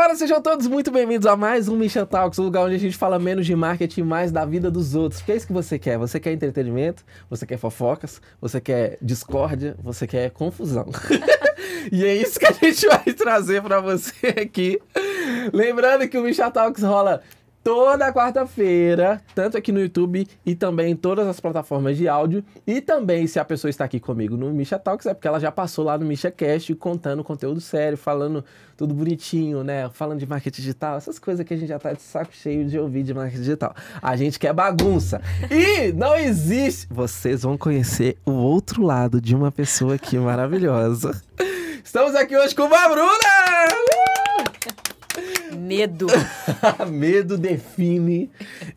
galera, sejam todos muito bem-vindos a mais um Misha Talks, um lugar onde a gente fala menos de marketing e mais da vida dos outros. Porque é isso que você quer. Você quer entretenimento, você quer fofocas, você quer discórdia, você quer confusão. e é isso que a gente vai trazer para você aqui. Lembrando que o Misha Talks rola toda quarta-feira, tanto aqui no YouTube e também em todas as plataformas de áudio. E também, se a pessoa está aqui comigo no Misha Talks, é porque ela já passou lá no Misha Cast contando conteúdo sério, falando tudo bonitinho, né? Falando de marketing digital, essas coisas que a gente já tá de saco cheio de ouvir de marketing digital. A gente quer bagunça. E não existe. Vocês vão conhecer o outro lado de uma pessoa aqui maravilhosa. Estamos aqui hoje com a Bruna! Medo. Medo define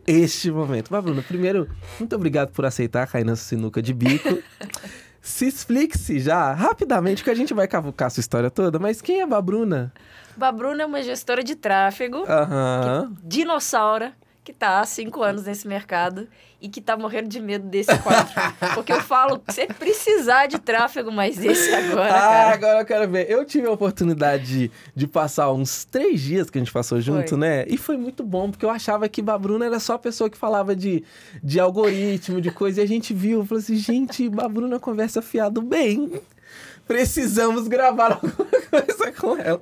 este momento. Mas, Bruna, primeiro, muito obrigado por aceitar cair nessa sinuca de bico. Se explique-se já, rapidamente, que a gente vai cavucar a sua história toda, mas quem é a Babruna? Babruna é uma gestora de tráfego, Aham. que- dinossauro, que tá há cinco anos nesse mercado e que tá morrendo de medo desse quadro. Porque eu falo, você precisar de tráfego, mas esse agora, Ah, cara. agora eu quero ver. Eu tive a oportunidade de, de passar uns três dias que a gente passou junto, Foi. né? E foi muito bom, porque eu achava que Babruna era só a pessoa que falava de, de algoritmo, de coisa. E a gente viu, falou assim, gente, Babruna conversa fiado bem. Precisamos gravar alguma coisa com ela.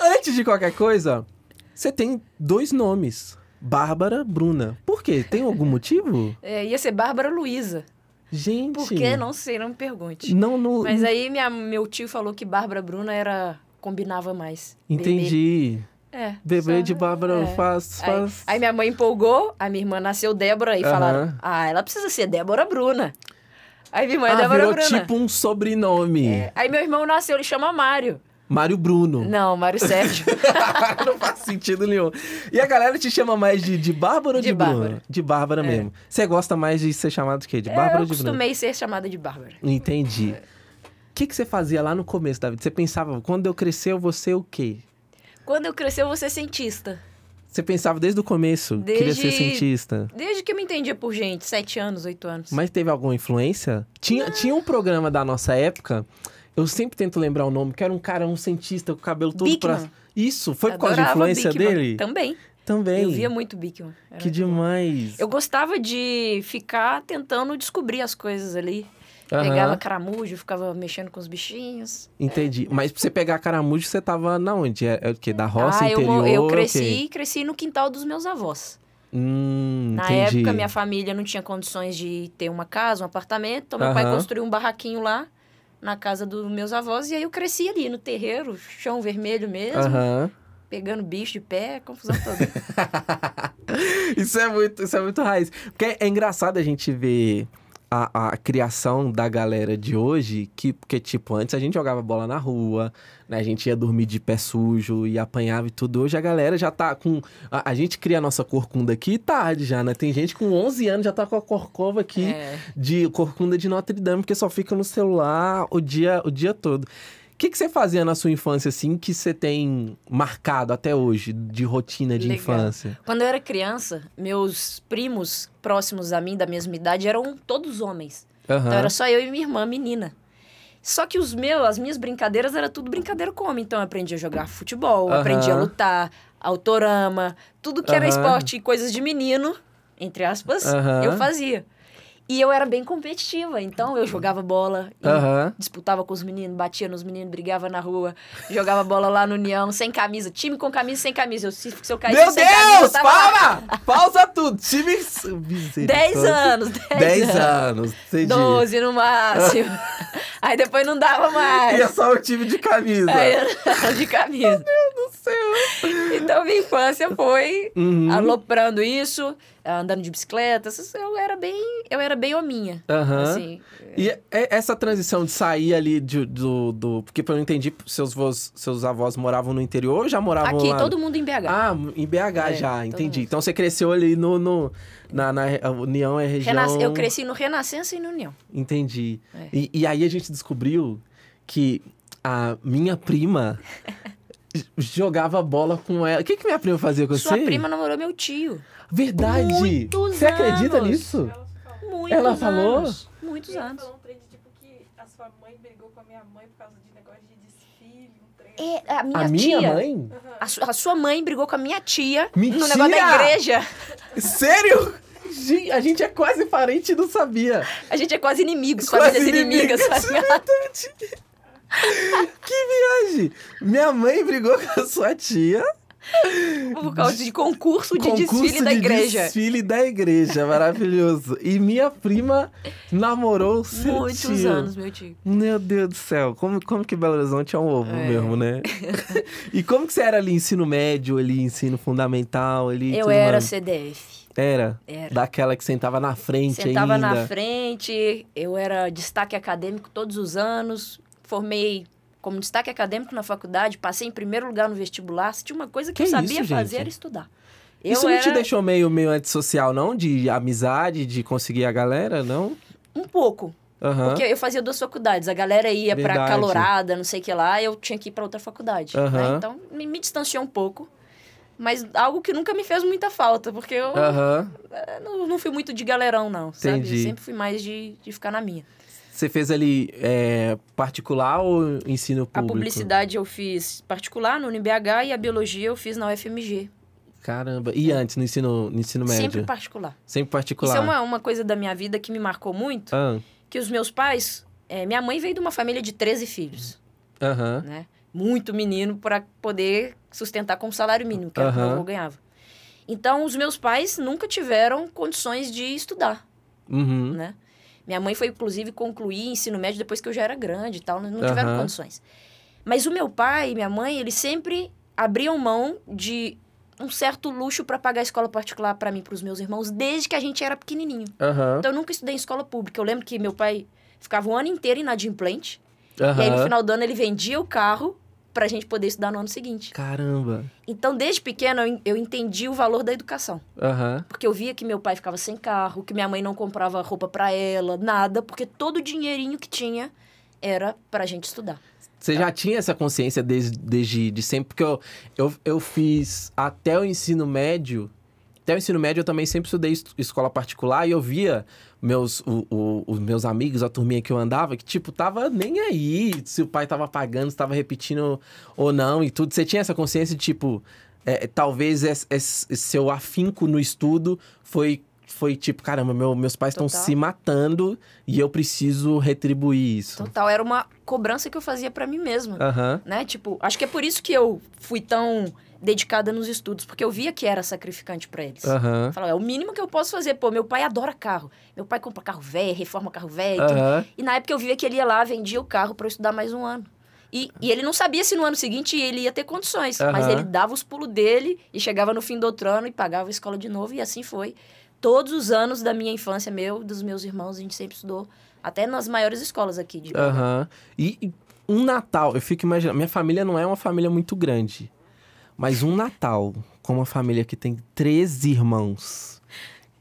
Antes de qualquer coisa, você tem dois nomes. Bárbara, Bruna. Por quê? Tem algum motivo? É, ia ser Bárbara Luiza. Gente. Por quê? Não sei, não me pergunte. Não, não. Mas aí minha, meu tio falou que Bárbara Bruna era combinava mais. Bebê. Entendi. É. Bebê só- de Bárbara é. faz. Aí, faz... aí minha mãe empolgou, a minha irmã nasceu Débora e Aham. falaram: Ah, ela precisa ser Débora Bruna. Aí minha irmã é ah, Débora virou Bruna. tipo um sobrenome. É, Aí meu irmão nasceu, ele chama Mário. Mário Bruno. Não, Mário Sérgio. Não faz sentido nenhum. E a galera te chama mais de, de Bárbara ou de, De? Bárbara. De Bárbara É. mesmo. Você gosta mais de ser chamado de quê? De É, Bárbara eu ou de Bruna? costumei ser chamada de Bárbara. Entendi. O que, que você fazia lá no começo, David? Você pensava, quando eu crescer, eu vou ser o quê? Quando eu crescer, eu vou ser cientista. Você pensava desde o começo, queria ser Desde- cientista. Desde que eu me entendia por gente, sete anos, oito anos. Mas teve alguma influência? Tinha, tinha um programa da nossa época, eu sempre tento lembrar o nome, que era um cara, um cientista com o cabelo todo pra... Isso, foi por causa Adorava influência dele? Também. Também. Eu via muito Bigman. Era Que muito bom. demais. Eu gostava de ficar tentando descobrir as coisas ali. Aham, Pegava caramujo, ficava mexendo com os bichinhos. Entendi. Mas pra você pegar caramujo, você tava na onde? É, é o quê? Da roça, ah, eu, interior? eu quê? cresci, cresci no quintal dos meus avós. Hum, Na entendi. época, minha família não tinha condições de ter uma casa, um apartamento. Então, meu pai Aham. construiu um barraquinho lá, na casa dos meus avós. E aí, eu cresci ali, no terreiro, chão vermelho mesmo. Aham. Pegando bicho de pé, confusão toda. isso, é muito, isso é muito raiz. Porque é engraçado a gente ver a, a criação da galera de hoje, que, porque, tipo, antes a gente jogava bola na rua, né? A gente ia dormir de pé sujo e apanhava e tudo. Hoje a galera já tá com... A, a gente cria a nossa corcunda aqui tarde já, né? Tem gente com 11 anos já tá com a corcova aqui. É. de corcunda de Notre Dame, porque só fica no celular o dia, o dia todo. O que, que você fazia na sua infância, assim, que você tem marcado até hoje, de rotina de Legal. infância? Quando eu era criança, meus primos próximos a mim, da mesma idade, eram todos homens. Aham. Então era só eu e minha irmã, menina. Só que os meus, as minhas brincadeiras era tudo brincadeira com homem. Então eu aprendi a jogar futebol, Aham. aprendi a lutar, autorama, tudo que era Aham. esporte e coisas de menino, entre aspas, eu fazia. E eu era bem competitiva, então eu jogava bola, Aham. disputava com os meninos, batia nos meninos, brigava na rua, jogava bola lá no União, sem camisa, time com camisa, sem camisa. Eu, se, se eu caísse Meu sem camisa, eu Deus, tava lá. para! Pausa tudo! Time... 10 anos, 10, 10 anos. anos, entendi. 12 no máximo. Aí depois não dava mais. E é só o time de camisa. Aí de camisa. do céu. Então minha infância foi Uhum. aloprando isso, andando de bicicleta. Eu era bem, eu era bem hominha. Aham. Assim, E é- essa transição de sair ali de- do, do... Porque, eu entendi, seus, avós, seus avós moravam no interior ou já moravam aqui, lá? todo mundo em BH. Ah, em BH É, já, entendi. Então você cresceu ali no, no, na, na União é região... Renas- Eu cresci no Renascença e no União. Entendi. É. E, e aí a gente descobriu que a minha prima jogava bola com ela. O que, que minha prima fazia com Sua você? prima namorou meu tio. Verdade! Muitos você acredita anos. nisso? Muitos Ela falou? anos. Muitos ela anos. falou um trem de tipo que a sua mãe brigou com a minha mãe por causa de negócio de desfile, um trem É, a minha a minha tia. mãe? A, su- a sua mãe brigou com a minha tia Mentira! no negócio da igreja. Sério? A gente é quase parente e não sabia. A gente é quase inimigos, Quase famílias inimigas. inimigos. Que viagem! Minha mãe brigou com a sua tia. Por causa de concurso de concurso desfile da de igreja. Desfile da igreja, maravilhoso. E minha prima namorou seu Muitos tio. anos, meu tio. Meu Deus do céu, como, como que Belo Horizonte é um ovo É. mesmo, né? e como que você era ali, ensino médio, ali, ensino fundamental, ali? Eu era mais? CDF. Era? Era. Daquela que sentava na frente Sentava ainda. na frente, eu era destaque acadêmico todos os anos, formei como destaque acadêmico na faculdade, passei em primeiro lugar no vestibular. Se tinha uma coisa que, Que eu sabia isso, fazer era estudar. Eu Isso não te era deixou meio, meio antissocial, não? De amizade, de conseguir a galera, não? um pouco, Aham. porque eu fazia duas faculdades. A galera ia pra Verdade. calorada, não sei o que lá, eu tinha que ir pra outra faculdade. né? Aham. Então me, me distanciou um pouco. Mas algo que nunca me fez muita falta, porque eu eh, não, não fui muito de galerão, não, sabe? Entendi. Eu sempre fui mais de, de ficar na minha. Você fez ali é, particular ou ensino A público? publicidade eu fiz particular no UniBH e a biologia eu fiz na UFMG. Caramba. E antes, no ensino, no ensino médio? Sempre particular. Sempre particular. Isso é uma, uma coisa da minha vida que me marcou muito, Ah, que os meus pais... eh, minha mãe veio de uma família de 13 filhos, Aham. né? Muito menino para poder sustentar com salário mínimo, que era o que meu avô ganhava. Então, os meus pais nunca tiveram condições de estudar, Uhum. né? Minha mãe foi, inclusive, concluir ensino médio depois que eu já era grande e tal, não tiveram Aham. condições. Mas o meu pai e minha mãe, eles sempre abriam mão de um certo luxo para pagar a escola particular para mim e para os meus irmãos, desde que a gente era pequenininho. Aham. Então, eu nunca estudei em escola pública. Eu lembro que meu pai ficava o ano inteiro inadimplente, e aí no final do ano ele vendia o carro pra gente poder estudar no ano seguinte. Caramba. Então, desde pequeno, eu, en- eu entendi o valor da educação. Aham. Porque eu via que meu pai ficava sem carro, que minha mãe não comprava roupa pra ela, nada, porque todo o dinheirinho que tinha era pra gente estudar. Você já tinha essa consciência desde, desde de sempre? Porque eu, eu, eu fiz até o ensino médio. Até o ensino médio eu também sempre estudei es- escola particular e eu via meus, o- o- os meus amigos, a turminha que eu andava, que, tipo, tava nem aí se o pai tava pagando, se tava repetindo ou não e tudo. Você tinha essa consciência de, tipo, é, talvez esse, esse seu afinco no estudo foi, foi tipo, caramba, meu- meus pais estão se matando e eu preciso retribuir isso. Total, era uma cobrança que eu fazia pra mim mesma, Aham. né? Tipo, acho que é por isso que eu fui tão dedicada nos estudos, porque eu via que era sacrificante pra eles. Eu falava, é o mínimo que eu posso fazer. Pô, meu pai adora carro. Meu pai compra carro velho, reforma carro velho. e. Aham. E na época eu via que ele ia lá, vendia o carro pra eu estudar mais um ano. E, e ele não sabia se no ano seguinte ele ia ter condições. Mas Aham. ele dava os pulos dele e chegava no fim do outro ano e pagava a escola de novo. E assim foi. Todos os anos da minha infância, meu, dos meus irmãos, a gente sempre estudou. Até nas maiores escolas aqui de Aham. E, e um Natal, eu fico imaginando. Minha família não é uma família muito grande. Mas um Natal com uma família que tem três irmãos.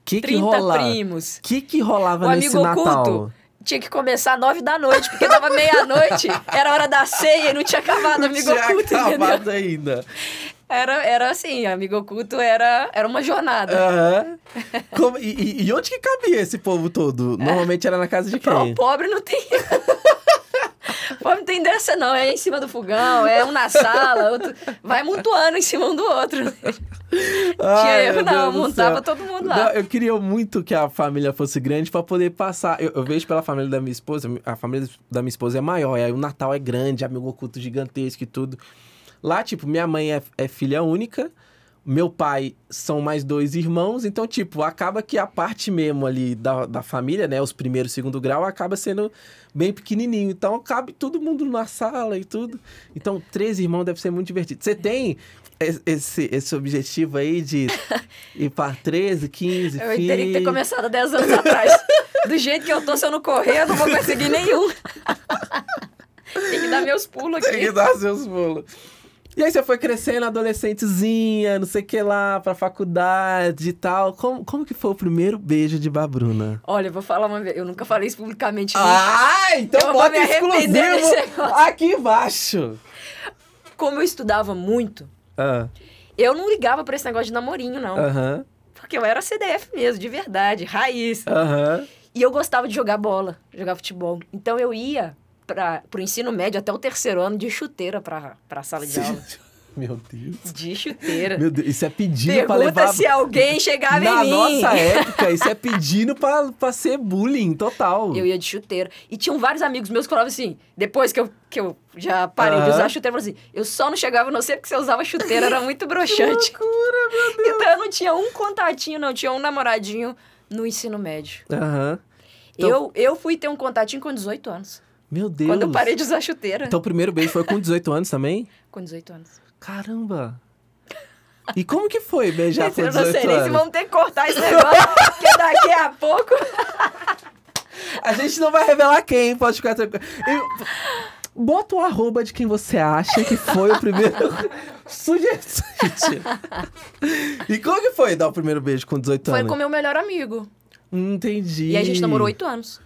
Que que 30 rola? primos. que que rolava O nesse amigo Natal? oculto. Tinha que começar nove da noite, porque dava meia-noite, era hora da ceia e não tinha acabado o Não amigo tinha oculto, entendeu? acabado ainda. Era, era assim, amigo oculto era, era uma jornada. Aham. Como- e, e- onde que cabia esse povo todo? Normalmente era na casa de quem? pobre não tem. pobre não tem dessa, não. É em cima do fogão, é um na sala, outro. Vai mutuando em cima um do outro. Tinha erro, não. Montava todo mundo Não, lá. eu queria muito que a família fosse grande pra poder passar. Eu, eu vejo pela família da minha esposa, a família da minha esposa é maior, e aí o Natal é grande, amigo oculto gigantesco e tudo. Lá, tipo, minha mãe é, é filha única, meu pai são mais dois irmãos, então, tipo, acaba que a parte mesmo ali da, da família, né, os primeiro e segundo grau, acaba sendo bem pequenininho. Então, cabe todo mundo na sala e tudo. Então, três irmãos deve ser muito divertido. Você tem es- esse, esse objetivo aí de ir pra 13, 15 Eu filhos? teria que ter começado há 10 anos atrás. Do jeito que eu tô, se eu não correr, eu não vou conseguir nenhum. Tem que dar meus pulos Tem que aqui. dar seus pulos. E aí você foi crescendo, adolescentezinha, não sei o que lá, pra faculdade e tal. Como, como que foi o primeiro beijo de Babruna? Olha, eu vou falar uma vez. Eu nunca falei isso publicamente. Ah, então Eu bota exclusivo aqui embaixo. Como eu estudava muito, Ah, eu não ligava pra esse negócio de namorinho, não. Porque eu era CDF mesmo, de verdade, raiz. E eu gostava de jogar bola, jogar futebol. Então eu ia para pro ensino médio até o terceiro ano de chuteira pra, pra sala de aula. Meu Deus. De chuteira. Meu Deus, isso é pedindo Pergunta pra levar. se alguém chegava Na em mim. nossa época, isso é pedindo pra, pra ser bullying total. Eu ia de chuteira. E tinham vários amigos meus que falavam assim, depois que eu, que eu já parei de Aham. usar chuteira, falavam assim, eu só não chegava a não ser porque você usava chuteira, era muito broxante. loucura, meu Deus. Então eu não tinha um contatinho, não, tinha um namoradinho no ensino médio. Aham. Então- Eu, eu fui ter um contatinho com 18 anos. Meu Deus. Quando eu parei de usar chuteira. Então o primeiro beijo foi com 18 anos também? Com 18 anos. Caramba. E como que foi beijar com eu não 18 sei nem se anos? vamos ter que cortar esse negócio, porque daqui a pouco. A gente não vai revelar quem, pode ficar tranquilo. Eu- Bota o arroba de quem você acha que foi o primeiro. Sugestão. e como que foi dar o primeiro beijo com 18 Foi anos? com meu melhor amigo. Entendi. E a gente namorou 8 anos.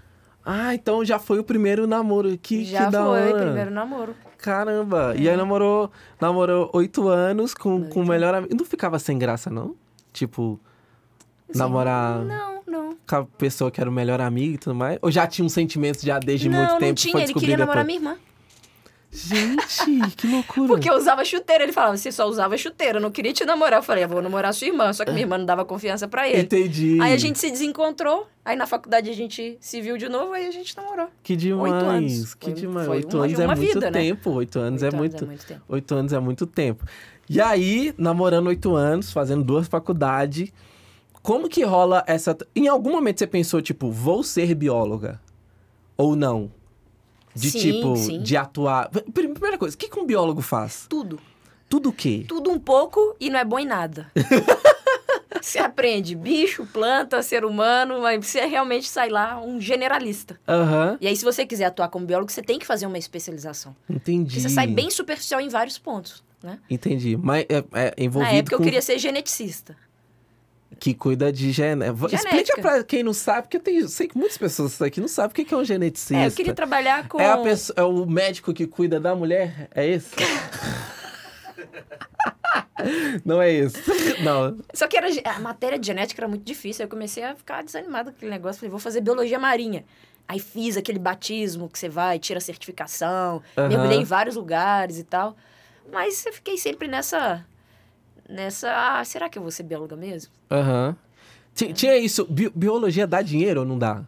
Ah, então já foi o primeiro namoro. Que, Já que da foi, hora. primeiro namoro. Caramba. E aí namorou, namorou oito anos com, com o melhor amigo. Não ficava sem graça, não? Tipo, Assim, namorar Não, não. com a pessoa que era o melhor amigo e tudo mais? Ou já tinha um sentimento já desde não, muito não tempo? e tinha. Ele queria namorar depois? minha irmã. Gente, que loucura. Porque eu usava chuteira. Ele falava, você só usava chuteira, eu não queria te namorar. Eu falei, eu vou namorar sua irmã. Só que minha irmã não dava confiança pra ele. Entendi. Aí a gente se desencontrou. Aí na faculdade a gente se viu de novo, aí a gente namorou. Que demais. Oito anos. Que Foi- demais. foi Oito uma- anos é uma muito vida, né? tempo. Oito anos é muito. é muito tempo. Oito anos é muito tempo. E aí, namorando oito anos, fazendo duas faculdades, como que rola essa. Em algum momento você pensou, tipo, vou ser bióloga? Ou não? De Sim, tipo, sim. de atuar. Prim- Primeira coisa, o que, que um biólogo faz? Tudo. Tudo o quê? Tudo um pouco e não é bom em nada. Você aprende bicho, planta, ser humano, mas você realmente sai lá um generalista. Aham, E aí, se você quiser atuar como biólogo, você tem que fazer uma especialização. entendi. Porque você sai bem superficial em vários pontos, né? Entendi. Mas é, é envolvido Na época com eu queria ser geneticista. Que cuida de gene... Genética. Explica pra quem não sabe, porque eu tenho, sei que muitas pessoas aqui não sabem o que é um geneticista. É, eu queria trabalhar com... É, pessoa, é o médico que cuida da mulher? É esse? não é isso. Não. Só que era, a matéria de genética era muito difícil. Aí eu comecei a ficar desanimada com aquele negócio. Falei, vou fazer biologia marinha. Aí fiz aquele batismo que você vai, tira a certificação. Aham. Mergulhei em vários lugares e tal. Mas eu fiquei sempre nessa... Nessa... Ah, será que eu vou ser bióloga mesmo? Aham. Ti- Tinha isso. Bi- biologia dá dinheiro ou não dá?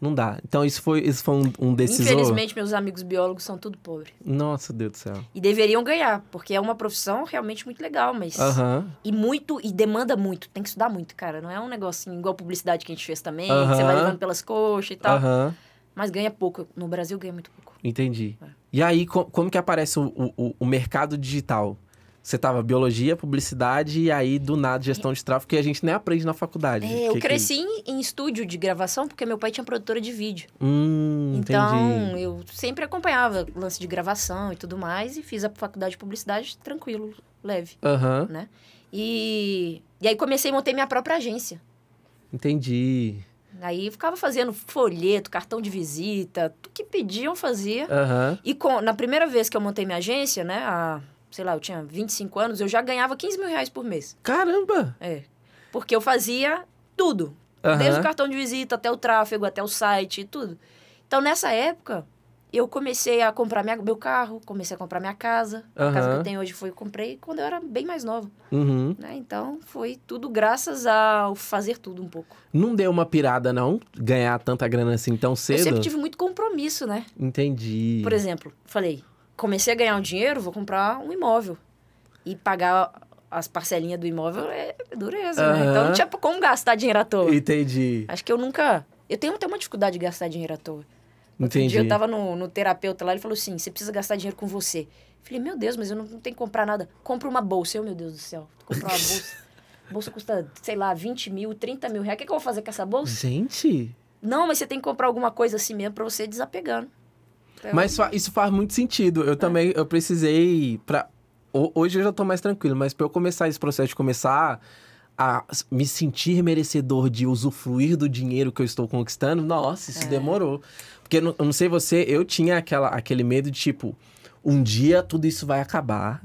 Não dá. Então isso foi, isso foi um, um decisor. Infelizmente, meus amigos biólogos são tudo pobre. Nossa, Deus do céu. E deveriam ganhar, porque é uma profissão realmente muito legal, mas... Aham. E muito, e demanda muito. Tem que estudar muito, cara. Não é um negocinho igual publicidade que a gente fez também, que Aham. você vai levando pelas coxas e tal. Aham. Mas ganha pouco. No Brasil ganha muito pouco. Entendi. É. E aí, co- como que aparece o, o, o mercado digital? Você tava biologia, publicidade e aí, do nada, gestão de tráfego, que a gente nem aprende na faculdade. É, Que eu que- cresci em, em estúdio de gravação porque meu pai tinha produtora de vídeo. Hum, Então, entendi. eu sempre acompanhava lance de gravação e tudo mais. E fiz a faculdade de publicidade tranquilo, leve, Aham, né? E, e aí comecei a montar minha própria agência. entendi. Aí eu ficava fazendo folheto, cartão de visita, tudo que pediam fazia. Aham, E com, na primeira vez que eu montei minha agência, né, a, sei lá, eu tinha 25 anos, eu já ganhava 15 mil reais por mês. Caramba! É. Porque eu fazia tudo. Aham. Desde o cartão de visita até o tráfego, até o site, tudo. Então, nessa época, eu comecei a comprar minha, meu carro, comecei a comprar minha casa. A casa que eu tenho hoje foi eu comprei quando eu era bem mais nova. Uhum. Né? Então, foi tudo graças ao fazer tudo um pouco. Não deu uma pirada, não? Ganhar tanta grana assim tão cedo? Eu sempre tive muito compromisso, né? Entendi. Por exemplo, falei, comecei a ganhar um dinheiro, vou comprar um imóvel. E pagar as parcelinhas do imóvel é dureza, né? Aham. Então não tinha como gastar dinheiro à toa. Entendi. Acho que eu nunca. Eu tenho até uma dificuldade de gastar dinheiro à toa. Outro Entendi. dia eu tava no, no terapeuta lá, ele falou assim: você precisa gastar dinheiro com você. Falei, meu Deus, mas eu não, não tenho que comprar nada. Compra uma bolsa. Eu, meu Deus do céu, comprar uma bolsa. bolsa custa, sei lá, 20 mil, 30 mil reais. O que, que eu vou fazer com essa bolsa? Gente, Não, mas você tem que comprar alguma coisa assim mesmo pra você desapegando. Então, mas isso faz muito sentido. É. Eu também, eu precisei ho- Hoje eu já tô mais tranquilo, mas pra eu começar esse processo de começar a me sentir merecedor de usufruir do dinheiro que eu estou conquistando, nossa, isso É. demorou. Porque eu não sei você, eu tinha aquela, aquele medo de tipo, um dia tudo isso vai acabar.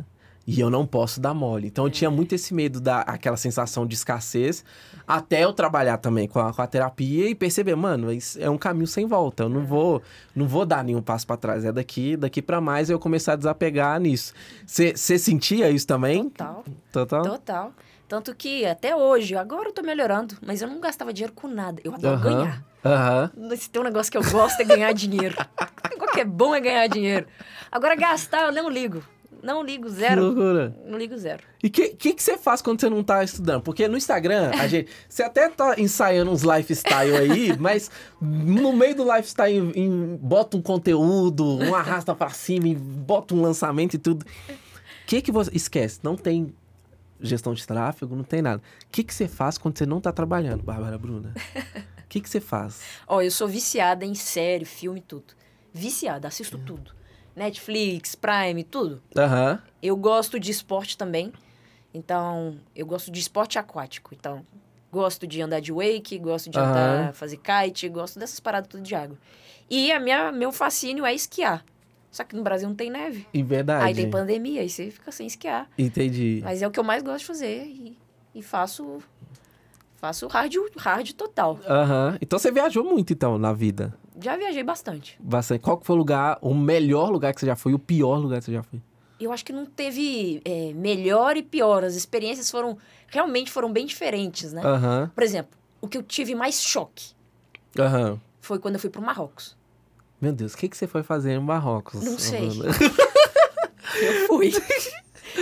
E eu não posso dar mole. Então eu tinha muito esse medo da aquela sensação de escassez, até eu trabalhar também com a, com a terapia e perceber, mano, isso é um caminho sem volta. Eu não vou, não vou dar nenhum passo para trás. É daqui, daqui para mais eu começar a desapegar nisso. Você sentia isso também? Total. Total. Total. Tanto que até hoje, agora eu tô melhorando, mas eu não gastava dinheiro com nada. Eu adoro Aham. ganhar. Aham. Se tem um negócio que eu gosto é ganhar dinheiro. O que é bom é ganhar dinheiro. Agora, gastar, eu não ligo. Não ligo, Que zero. loucura. Não ligo zero. E o que, que, que você faz quando você não tá estudando? Porque no Instagram, a gente. Você até tá ensaiando uns lifestyle aí, mas no meio do lifestyle em- em- bota um conteúdo, um arrasta pra cima, e bota um lançamento e tudo. O que que você. Esquece, não tem gestão de tráfego, não tem nada. O que, que você faz quando você não tá trabalhando, Bárbara Bruna? O que, que você faz? Ó, eu sou viciada em série, filme, tudo. Viciada, assisto tudo. Netflix, Prime, tudo. Aham. Eu gosto de esporte também. Então, eu gosto de esporte aquático. Então, gosto de andar de wake, gosto de Aham. andar, fazer kite, gosto dessas paradas tudo de água. E a minha, meu fascínio é esquiar. Só que no Brasil não tem neve. Em verdade. Aí tem pandemia, aí você fica sem esquiar. Entendi. Mas é o que eu mais gosto de fazer e, e faço faço hard, hard total. Aham. Então você viajou muito, então, na vida. Já viajei bastante. Bastante. Qual que foi o lugar, o melhor lugar que você já foi e o pior lugar que você já foi? Eu acho que não teve é, melhor e pior. As experiências foram realmente foram bem diferentes, né? Aham. Por exemplo, o que eu tive mais choque Aham. foi quando eu fui pro Marrocos. Meu Deus, o que, que você foi fazer em Marrocos? Não sei. Eu fui.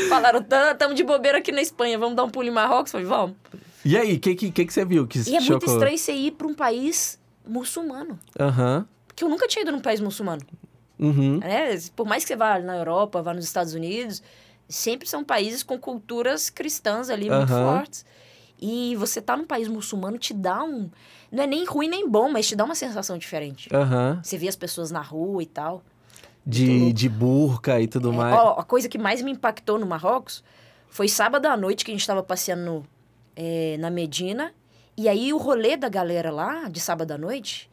Falaram, estamos de bobeira aqui na Espanha, vamos dar um pulo em Marrocos? Eu Falei, vamos. E aí, o que, que, que, que você viu que E é chocou? muito estranho você ir para um país muçulmano. Aham. Porque eu nunca tinha ido num país muçulmano. Uhum. né? Por mais que você vá na Europa, vá nos Estados Unidos, sempre são países com culturas cristãs ali muito Aham. fortes. E você tá num país muçulmano te dá um. Não é nem ruim nem bom, mas te dá uma sensação diferente. Aham. Você vê as pessoas na rua e tal. De, de burca e tudo É, mais. ó, a coisa que mais me impactou no Marrocos foi sábado à noite que a gente tava passeando no- é, na Medina. E aí o rolê da galera lá, de sábado à noite,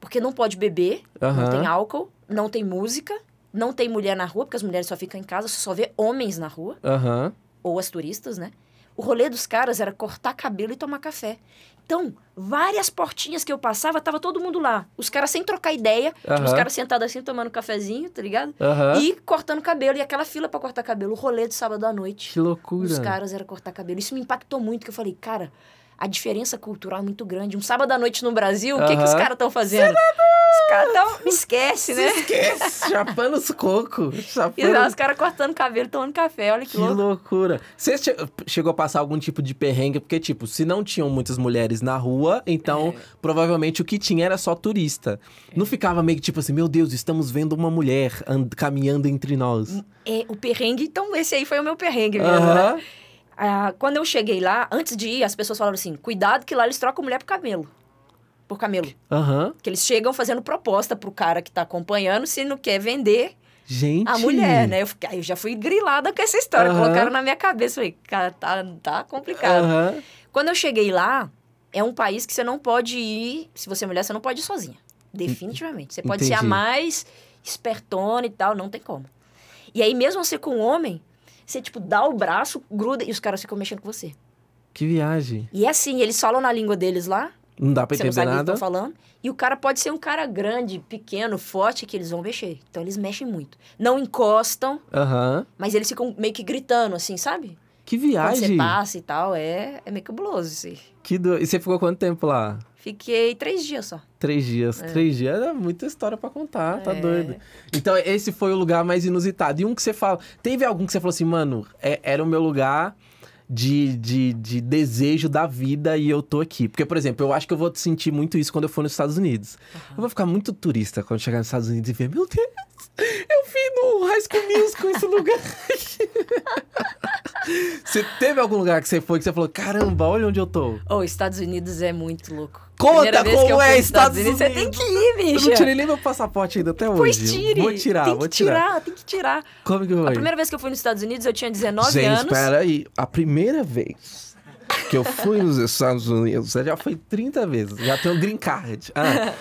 porque não pode beber, não Aham. tem álcool, não tem música, não tem mulher na rua, porque as mulheres só ficam em casa, só vê homens na rua, Aham. ou as turistas, né? O rolê dos caras era cortar cabelo e tomar café. Então, várias portinhas que eu passava, tava todo mundo lá. Os caras sem trocar ideia, tipo, os caras sentados assim, tomando cafezinho, tá ligado? Aham. E cortando cabelo, e aquela fila pra cortar cabelo, o rolê de sábado à noite. Que loucura. Os caras era cortar cabelo. Isso me impactou muito, que eu falei, cara, a diferença cultural é muito grande. Um sábado à noite no Brasil, o que, que os caras estão fazendo? Os caras estão. Me esquece, né? Esquece, chapando os cocos. E Chapando... os caras cortando cabelo, tomando café, olha que, Que louco. loucura. Você che- chegou a passar algum tipo de perrengue? Porque, tipo, se não tinham muitas mulheres na rua, então É. provavelmente o que tinha era só turista. Não ficava meio que tipo assim, meu Deus, estamos vendo uma mulher and- caminhando entre nós. É, o perrengue, então esse aí foi o meu perrengue mesmo, né? Ah, quando eu cheguei lá, antes de ir, as pessoas falaram assim: cuidado que lá eles trocam mulher por camelo. Por camelo. Aham. Que eles chegam fazendo proposta pro cara que tá acompanhando se não quer vender Gente. a mulher, né? Eu, fiquei- aí eu já fui grilada com essa história. Aham. Colocaram na minha cabeça. Falei, cara, tá, tá complicado. Aham. Quando eu cheguei lá, é um país que você não pode ir. Se você é mulher, você não pode ir sozinha. Definitivamente. Você pode ser a Entendi. mais espertona e tal, não tem como. E aí, mesmo você com um homem, você, tipo, dá o braço, gruda e os caras ficam mexendo com você. Que viagem. E é assim, eles falam na língua deles lá, Não dá pra você não entender sabe o que nada. estão falando. E o cara pode ser um cara grande, pequeno, forte, que eles vão mexer. Então eles mexem muito. Não encostam, Aham. mas eles ficam meio que gritando, assim, sabe? Que Quando você viagem. passa e tal, é, é meio cabuloso, assim. Que do... E você ficou quanto tempo lá? Fiquei três dias só. Três dias. Três dias é muita história pra contar, tá É. doido. Então, esse foi o lugar mais inusitado. E um que você fala. Teve algum que você falou assim, mano, é- era o meu lugar de, de, de desejo da vida e eu tô aqui. Porque, por exemplo, eu acho que eu vou sentir muito isso quando eu for nos Estados Unidos. Eu vou ficar muito turista quando chegar nos Estados Unidos e ver, meu Deus, eu vi no High School Musical esse lugar. você teve algum lugar que você foi que você falou, caramba, olha onde eu tô? Ô, Estados Unidos é muito louco. Conta como eu é Estados Unidos, você tem que ir, Eu bicha. não tirei nem meu passaporte ainda até hoje. Pois tire. Vou tirar, tem que vou tirar. tem que tirar. Como que A foi? primeira vez que eu fui nos Estados Unidos, eu tinha 19 Gente, anos. espera aí. A primeira vez que eu fui nos Estados Unidos, já foi 30 vezes. Já tem um green card. Ah,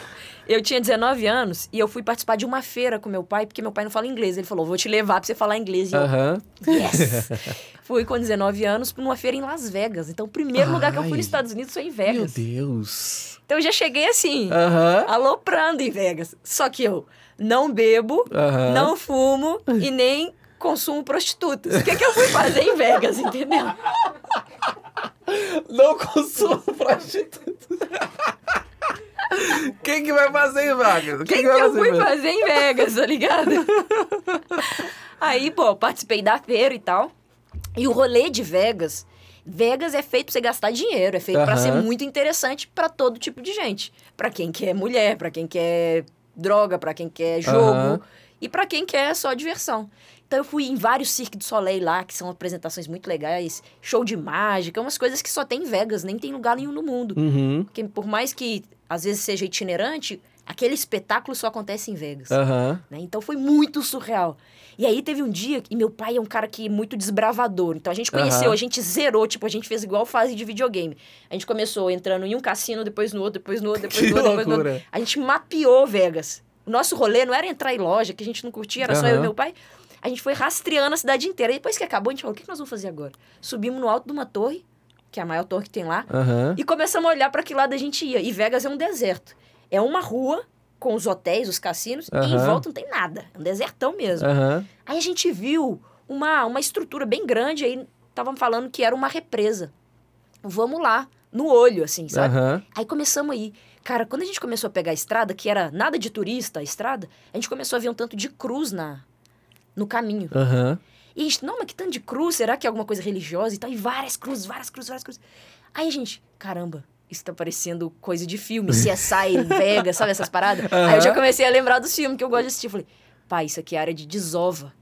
Eu tinha 19 anos e eu fui participar de uma feira com meu pai, porque meu pai não fala inglês. Ele falou, vou te levar pra você falar inglês. E eu, Aham. yes! fui com 19 anos numa feira em Las Vegas. Então, o primeiro lugar que eu fui Ai. nos Estados Unidos foi em Meu Vegas. Deus. Então, eu já cheguei assim, Aham. aloprando em Vegas. Só que eu não bebo, Aham. não fumo e nem consumo prostitutas. O que, que eu fui fazer em Vegas, entendeu? Não consumo prostituta. Quem que vai fazer em Vegas? O que, que vai eu fazer em fui Vegas? fazer em Vegas, tá ligado? Aí, pô, participei da feira e tal. E o rolê de Vegas. Vegas é feito pra você gastar dinheiro, é feito pra Aham. ser muito interessante pra todo tipo de gente. Pra quem quer mulher, pra quem quer droga, pra quem quer jogo Aham. e pra quem quer só diversão. Então eu fui em vários Cirque du Soleil lá, que são apresentações muito legais, show de mágica, umas coisas que só tem em Vegas, nem tem lugar nenhum no mundo. Uhum. Porque por mais que às vezes seja itinerante, aquele espetáculo só acontece em Vegas. Aham. né? Então foi muito surreal. E aí teve um dia, e meu pai é um cara que é muito desbravador. Então a gente conheceu, Aham. a gente zerou, tipo, a gente fez igual fase de videogame. A gente começou entrando em um cassino, depois no outro, depois no outro, depois Que no outro, depois no outro. loucura. A gente mapeou Vegas. O nosso rolê não era entrar em loja, que a gente não curtia, era só eu e meu pai. A gente foi rastreando a cidade inteira. E depois que acabou, a gente falou: o que nós vamos fazer agora? Subimos no alto de uma torre, que é a maior torre que tem lá, Aham. e começamos a olhar para que lado a gente ia. E Vegas é um deserto. É uma rua com os hotéis, os cassinos, e em volta não tem nada. É um desertão mesmo. Aham. Aí a gente viu uma, uma estrutura bem grande, aí estavam falando que era uma represa. Vamos lá, no olho, assim, sabe? Aham. Aí começamos aí. Cara, quando a gente começou a pegar a estrada, que era nada de turista, a estrada, a gente começou a ver um tanto de cruz na, no caminho. Aham. E a gente, não, mas que tanto de cruz? Será que é alguma coisa religiosa e tal? E várias cruzes, várias cruzes, várias cruzes. Aí a gente, caramba, isso tá parecendo coisa de filme, CSI, Vegas, sabe essas paradas? Aí eu já comecei a lembrar dos filmes que eu gosto de assistir. Falei, pai, isso aqui é área de desova.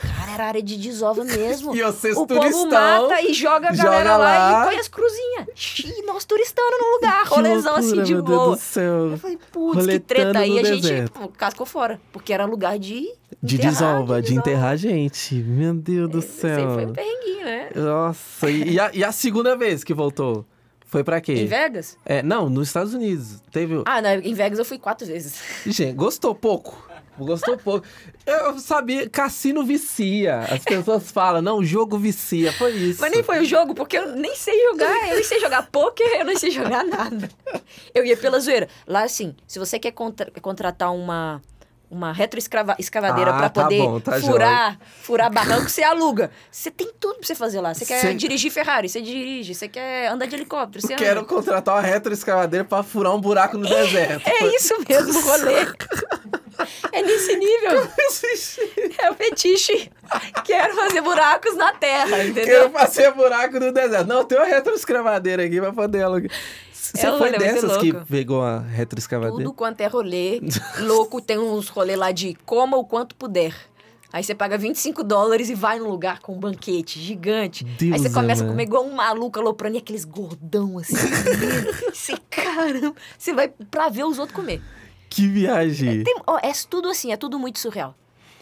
Cara, era área de desova mesmo. E vocês o povo turistão, mata e joga a joga galera lá, lá. e põe as cruzinhas. E nós turistando no lugar, Que rolezão assim de meu Deus boa. do céu. Eu falei, putz, que treta. Aí a gente deserto. pô, cascou fora. Porque era lugar de. De enterrar, desova, de enterrar gente. Meu Deus do Esse aí foi um céu. perrenguinho, né? Nossa, e e a, e a segunda vez que voltou? Foi pra quê? Em Vegas? É, não, nos Estados Unidos. Teve. Ah, não, em Vegas eu fui quatro vezes. Gente, gostou pouco. Gostou pouco. Eu sabia, cassino vicia. As pessoas falam, não, jogo vicia. Foi isso. Mas nem foi o jogo, porque eu nem sei jogar. Eu nem sei jogar poker, eu não sei jogar nada. Eu ia pela zoeira. Lá, assim, se você quer contra- contratar uma, uma retroescavadeira Ah, pra tá poder bom, tá furar, furar barranco, você aluga. Você tem tudo pra você fazer lá. Você quer Cê- dirigir Ferrari, você dirige. Você quer andar de helicóptero, você quero anda. contratar uma retroescavadeira pra furar um buraco no deserto. É isso mesmo, o rolê. É nesse nível. É o fetiche. Quero fazer buracos na terra, entendeu? Quero fazer buraco no deserto. Não, tem uma retroescavadeira aqui pra poder alugar. Você É foi muito dessas que pegou a retroescavadeira? Tudo quanto é rolê. Louco, tem uns rolê lá de coma o quanto puder. Aí você paga 25 dólares e vai num lugar com um banquete gigante. Deus Aí você começa a amado. comer igual um maluco aloprando e aqueles gordão assim. você, caramba, você vai pra ver os outros comer. Que viagem. Tem- ó, é tudo assim, é tudo muito surreal.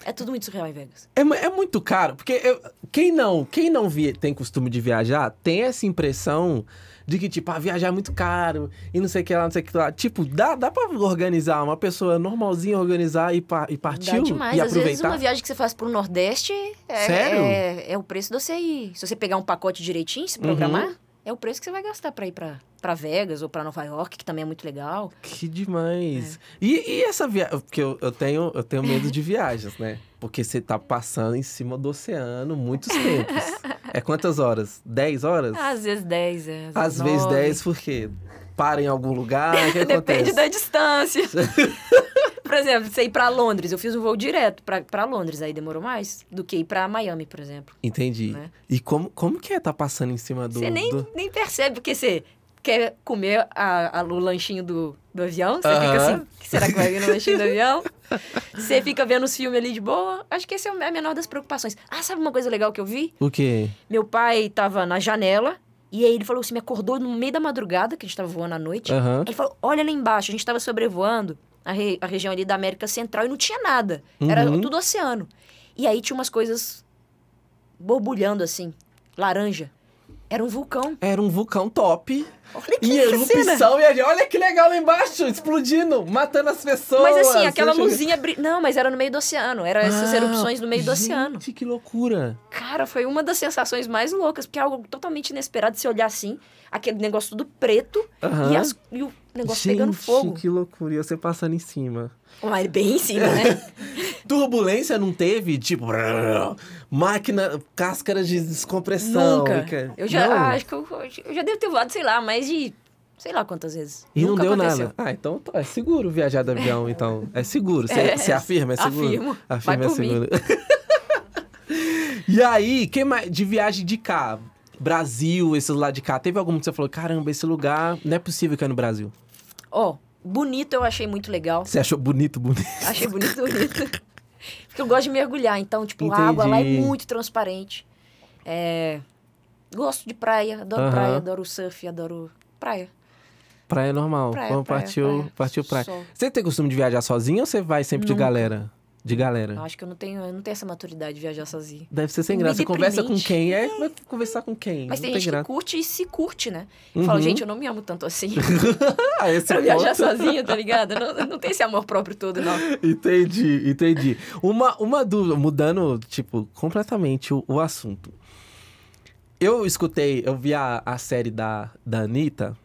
É tudo muito surreal em Vegas. É, é muito caro, porque eu- quem não, quem não vi- tem costume de viajar tem essa impressão de que, tipo, ah, viajar é muito caro e não sei o que lá, não sei o que lá. Tipo, dá, dá pra organizar, uma pessoa normalzinha organizar e, pa, e partiu Dá demais. e Às vezes aproveitar? uma viagem que você faz pro Nordeste é, Sério? é, é o preço de você ir. Se você pegar um pacote direitinho, se programar, é o preço que você vai gastar pra ir pra, pra Vegas ou pra Nova York, que também é muito legal. Que demais. É. E, e essa viagem, porque eu, eu tenho, eu tenho medo de viagens, né? Porque você tá passando em cima do oceano muitos tempos. é quantas horas? 10 horas? Às vezes 10, é. Às vezes nove. 10, por quê? Para em algum lugar, o que Depende acontece? da distância. por exemplo, você ir pra Londres, eu fiz um voo direto pra, pra Londres, aí demorou mais do que ir pra Miami, por exemplo. Entendi. Né? E como, como que é tá passando em cima do... Você nem, do- nem percebe, porque você quer comer a, a- o lanchinho do, do avião, você fica Aham. assim, "O que será que vai vir no lanchinho do avião? Você fica vendo os filmes ali de boa. Acho que esse é a menor das preocupações. Ah, sabe uma coisa legal que eu vi? O quê? Meu pai tava na janela, e aí ele falou assim, me acordou no meio da madrugada, que a gente tava voando à noite. Aham. Ele falou, olha lá embaixo, a gente tava sobrevoando a, re- a região ali da América Central e não tinha nada. Era Uhum. tudo oceano. E aí tinha umas coisas borbulhando assim, laranja. Era um vulcão. Era um vulcão top. Olha que E cena. erupção, e a gente, olha que legal lá embaixo, explodindo, matando as pessoas. Mas assim, aquela luzinha. Bri... Não, mas era no meio do oceano. Era essas Ah, erupções no meio do oceano. Gente, que loucura. Cara, foi uma das sensações mais loucas, porque é algo totalmente inesperado de se olhar assim, aquele negócio tudo preto e, as- e o negócio gente, pegando fogo. que loucura. E você passando em cima. Mas bem em cima, né? Turbulência não teve, tipo, máquina, cáscara de descompressão. Nunca. que- Eu já Não? acho que eu, eu já devo ter voado, sei lá, mais de. sei lá quantas vezes. E não Nunca deu aconteceu. nada. Ah, então tá, é seguro viajar de avião, então. É seguro. Você É, você afirma, é seguro? afirmo. Afirma, é seguro. e aí, quem mais, de viagem de cá? Brasil, esses lá de cá. Teve algum que você falou, caramba, esse lugar não é possível que é no Brasil. Ó, bonito eu achei muito legal. Você achou bonito, bonito? Achei bonito, bonito. Porque eu gosto de mergulhar, então, tipo, Entendi. a água lá é muito transparente. É... Gosto de praia, adoro Aham. praia, adoro surf, adoro praia. Praia normal. Praia, Vamos praia, partiu, praia. partiu praia. Só. Você tem costume de viajar sozinho ou você vai sempre de Nunca. galera? De galera. Eu acho que eu não tenho, eu não tenho essa maturidade de viajar sozinho. Deve ser sem graça. Você conversa com quem? É, vai conversar com quem? Mas tem tem gente graça. que curte e se curte, né? Uhum. Fala, gente, eu não me amo tanto assim. Ah, pra viajar ponto. sozinha, tá ligado? Não, não tenho esse amor próprio todo, não. Entendi, entendi. Uma, uma dúvida, mudando, tipo, completamente o, o assunto. Eu escutei, eu vi a, a série da, da Anitta,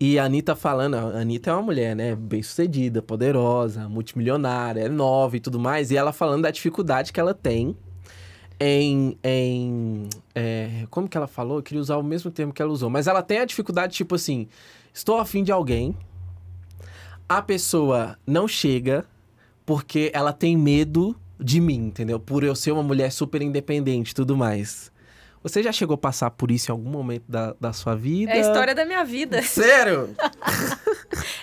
e a Anitta falando, a Anitta é uma mulher, né, bem sucedida, poderosa, multimilionária, é nova e tudo mais, e ela falando da dificuldade que ela tem em. em é, como que ela falou? Eu queria usar o mesmo termo que ela usou, mas ela tem a dificuldade, tipo assim, estou afim de alguém, a pessoa não chega porque ela tem medo de mim, entendeu? Por eu ser uma mulher super independente e tudo mais. Você já chegou a passar por isso em algum momento da, da sua vida? É a história da minha vida. Sério?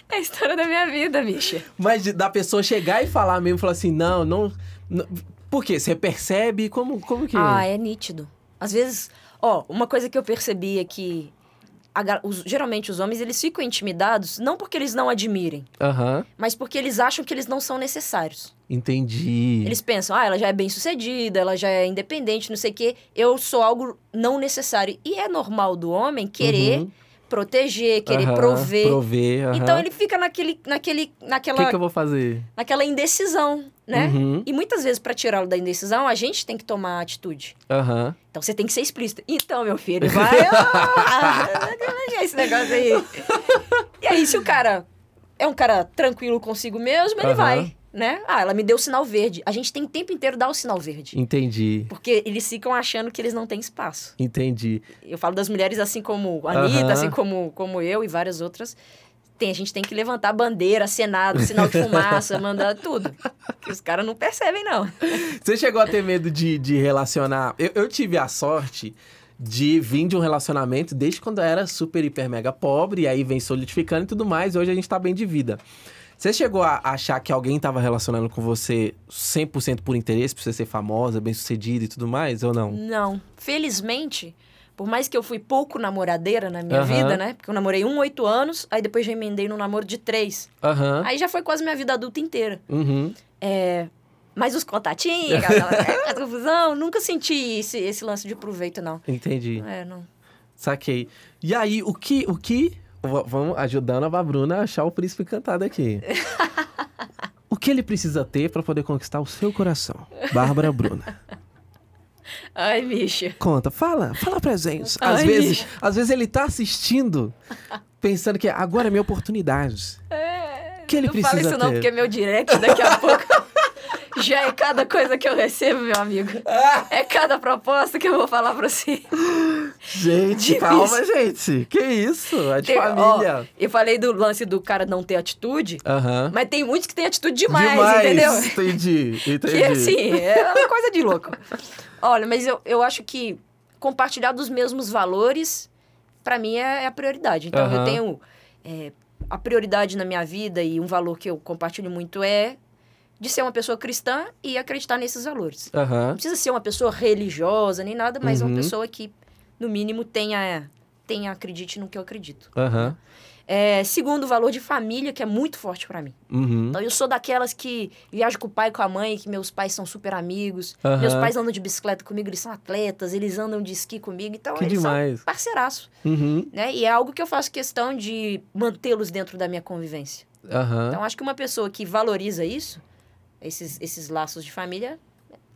É a história da minha vida, bicha. Mas da pessoa chegar e falar mesmo, falar assim, não, não... não- Por quê? Você percebe? Como, como que... Ah, é nítido. Às vezes, ó, uma coisa que eu percebi é que a os- geralmente os homens eles ficam intimidados não porque eles não admirem, Aham, mas porque eles acham que eles não são necessários. entendi. Eles pensam, ah, ela já é bem sucedida, ela já é independente, não sei o quê, eu sou algo não necessário. E é normal do homem querer Uhum. proteger, querer Aham, prover. Prover. Então ele fica naquele, naquele, O naquela, que, que eu vou fazer? naquela indecisão, né? Uhum, E muitas vezes, para tirá-lo da indecisão, a gente tem que tomar atitude. aham. Então você tem que ser explícito. Então, meu filho, vai. ah, esse negócio aí. E aí, se o cara é um cara tranquilo consigo mesmo, ele Aham. vai, né? Ah, ela me deu o sinal verde. A gente tem o tempo inteiro dar o sinal verde. Entendi, Porque eles ficam achando que eles não têm espaço. entendi. Eu falo das mulheres assim como a Anitta, assim como, como eu e várias outras. Tem, a gente tem que levantar bandeira, senado, sinal de fumaça, mandar tudo. Que os caras não percebem, não. Você chegou a ter medo de, de relacionar? Eu, eu tive a sorte de vir de um relacionamento desde quando eu era super, hiper, mega pobre, e aí vem solidificando e tudo mais, e hoje a gente tá bem de vida. Você chegou a achar que alguém tava relacionando com você 100% por interesse, por você ser famosa, bem sucedida e tudo mais, ou não? Não. Felizmente, por mais que eu fui pouco namoradeira na minha Aham. vida, né? Porque eu namorei um, oito anos, aí depois já emendei num namoro de três. Aham. Aí já foi quase minha vida adulta inteira. Uhum. É, mas os contatinhos, aquela, aquela confusão, nunca senti esse, esse lance de proveito, não. Entendi. É, não. Saquei. E aí, o que. O que. Vamos ajudando a Babruna a achar o príncipe encantado aqui. o que ele precisa ter pra poder conquistar o seu coração? Bárbara Bruna. Ai, bicha. Conta, fala, fala pra gente. Às Ai, vezes, bicho. às vezes ele tá assistindo, pensando que agora é minha oportunidade. O que ele não precisa fala isso não, ter? porque meu direct daqui a pouco já é cada coisa que eu recebo, meu amigo. É cada proposta que eu vou falar pra você. Gente, Difícil. calma, gente. Que isso? É de Tem- família. ó, eu falei do lance do cara não ter atitude, Aham. mas tem muitos que têm atitude demais, entendeu? Entendi, entendi. Que assim, é uma coisa de louco. Olha, mas eu, eu acho que compartilhar dos mesmos valores, pra mim, é, é a prioridade. Então, eu Aham. tenho é, a prioridade na minha vida e um valor que eu compartilho muito é de ser uma pessoa cristã e acreditar nesses valores. Não Aham. precisa ser uma pessoa religiosa nem nada, mas Uhum. uma pessoa que, no mínimo, tenha, tenha acredite no que eu acredito. Aham. É, segundo, o valor de família, que é muito forte pra mim. Uhum. Então, eu sou daquelas que viajo com o pai e com a mãe, que meus pais são super amigos. Aham. Meus pais andam de bicicleta comigo, eles são atletas, eles andam de esqui comigo. Então, Que eles demais. são parceiraço, Uhum. né? E é algo que eu faço questão de mantê-los dentro da minha convivência. Então, acho que uma pessoa que valoriza isso, esses, esses laços de família...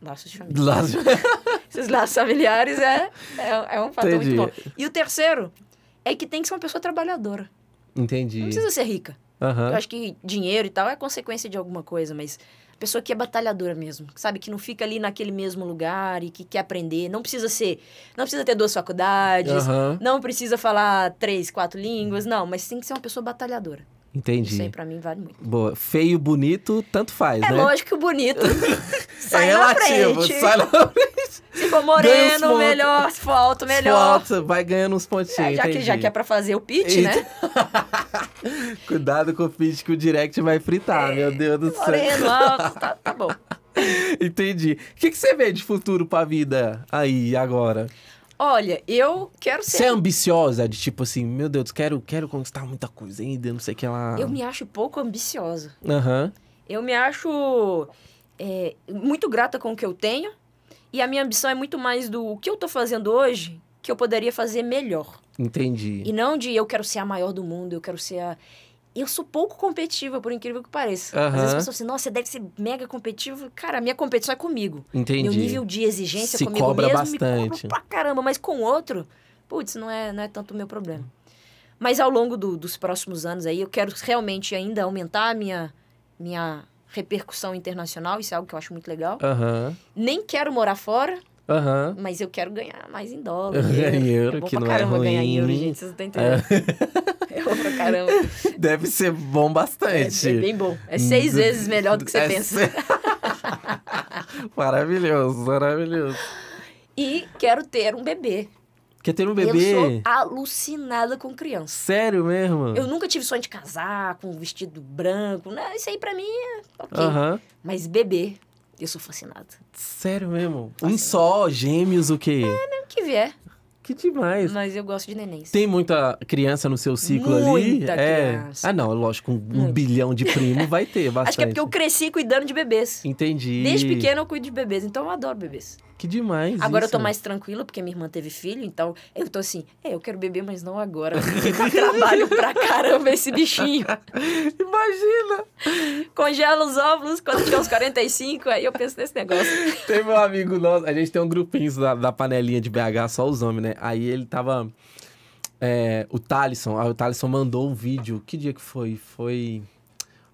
Laços de família. Lá- esses laços familiares é, é, é um fator Entendi. muito bom. E o terceiro é que tem que ser uma pessoa trabalhadora. Entendi. Não precisa ser rica. Aham. Eu acho que dinheiro e tal é consequência de alguma coisa, mas a pessoa que é batalhadora mesmo, sabe? Que não fica ali naquele mesmo lugar e que quer aprender. Não precisa ser. Não precisa ter duas faculdades, Aham. não precisa falar três, quatro línguas, não, mas tem que ser uma pessoa batalhadora. Entendi. Isso aí pra mim vale muito. Boa. Feio, bonito, tanto faz, É né? lógico que o bonito sai é na relativo. frente. Sai na frente. Se for moreno, melhor. Se for alto, melhor. Volta, vai ganhando uns pontinhos. É, já, que, já que é pra fazer o pitch, Eita. né? Cuidado com o pitch que o direct vai fritar, meu Deus do céu. Moreno, alto, tá, tá bom. Entendi. O que, que você vê de futuro pra vida aí, agora? Olha, eu quero ser Você é ambiciosa, de tipo assim, meu Deus, quero, quero conquistar muita coisa ainda, não sei o que lá. Eu me acho pouco ambiciosa. Aham. Eu me acho é, muito grata com o que eu tenho. E a minha ambição é muito mais do o que eu tô fazendo hoje que eu poderia fazer melhor. Entendi. E não de eu quero ser a maior do mundo, eu quero ser a. Eu sou pouco competitiva, por incrível que pareça. Às vezes as pessoas assim, nossa, você deve ser mega competitivo. Cara, a minha competição é comigo. Entendi. Meu nível de exigência Se comigo cobra mesmo bastante. me cobra pra caramba. Mas com outro, putz, não é, não é tanto o meu problema. Mas ao longo do- dos próximos anos aí, eu quero realmente ainda aumentar a minha, minha repercussão internacional. Isso é algo que eu acho muito legal. Aham. Nem quero morar fora, Aham. mas eu quero ganhar mais em dólar. Em euro, é bom que pra não é caramba ganhar em euro, ruim. gente. Vocês não estão entendendo. É bom pra caramba. Deve ser bom É, bastante. é bem bom. É seis vezes melhor do que você É pensa. se- maravilhoso, maravilhoso. E quero ter um bebê. Quer ter um Eu bebê? sou alucinada com criança. Sério mesmo? Eu nunca tive sonho de casar com um vestido branco. Né? Isso aí pra mim é ok. Aham. Mas bebê, eu sou fascinada. Sério mesmo? Um só, gêmeos, o quê? O que vier. Que demais. Mas eu gosto de nenéns. Tem muita criança no seu ciclo ali? Muita é. criança. Ah, não, lógico, um, um bilhão de primo vai ter bastante. Acho que é porque eu cresci cuidando de bebês. Entendi. Desde pequena eu cuido de bebês, então eu adoro bebês. Que demais Agora eu tô isso. mais tranquila, porque minha irmã teve filho, então eu tô assim, é, eu quero beber, mas não agora. Trabalho pra caramba esse bichinho. Imagina! Congela os óvulos quando tiver uns 45, aí eu penso nesse negócio. Tem meu amigo nosso, a gente tem um grupinho da, da panelinha de BH, só os homens, né? Aí ele tava. é, o Thalisson, aí o Thalisson mandou um vídeo. Que dia que foi? Foi.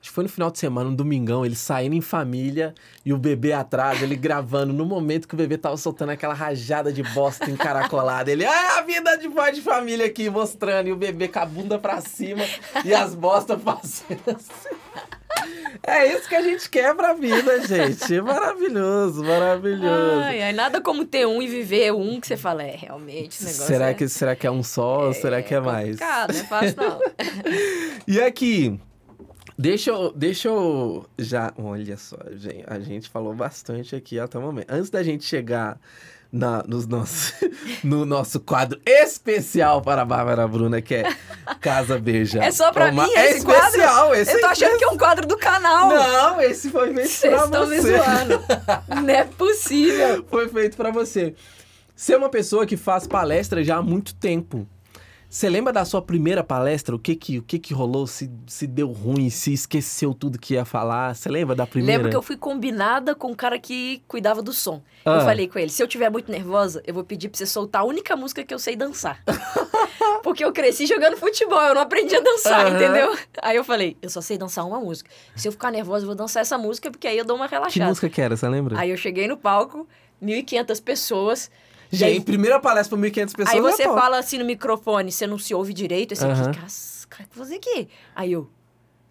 Acho que foi no final de semana, um domingão, ele saindo em família e o bebê atrás, ele gravando no momento que o bebê tava soltando aquela rajada de bosta encaracolada. Ele, ah, a vida de pai de família aqui, mostrando, e o bebê com a bunda pra cima e as bostas passando assim. É isso que a gente quer pra vida, gente. Maravilhoso, maravilhoso. Ai, ai, nada como ter um e viver um que você fala, é, realmente, esse negócio Será é, que, será que é um só? será que é mais? complicado, não é fácil não. E aqui, deixa eu, deixa eu já... Olha só, gente, a gente falou bastante aqui até o momento. Antes da gente chegar na, nos nossos, no nosso quadro especial para a Bárbara Bruna, que é Casa Beija. É só pra Uma- mim É esse quadro? especial, esse Eu tô achando que é um quadro do canal. Não, esse foi feito Vocês pra estão me você. zoando. Não é possível. Foi feito pra você. Você é uma pessoa que faz palestra já há muito tempo. Você lembra da sua primeira palestra? O que que, o que, que rolou? Se, se deu ruim, se esqueceu tudo que ia falar? Você lembra da primeira? Lembro que eu fui combinada com o cara que cuidava do som. Ah. Eu falei com ele, se eu tiver muito nervosa, eu vou pedir pra você soltar a única música que eu sei dançar. Porque eu cresci jogando futebol, eu não aprendi a dançar, Aham. entendeu? Aí eu falei, eu só sei dançar uma música. Se eu ficar nervosa, eu vou dançar essa música, porque aí eu dou uma Que relaxada. música que era, você lembra? Aí eu cheguei no palco, 1.500 pessoas. Gente, aí- primeira palestra pra 1.500 pessoas. Aí você fala assim no microfone, você não se ouve direito, Aham. fica, "Cas- cara, o que fazer aqui? Aí eu,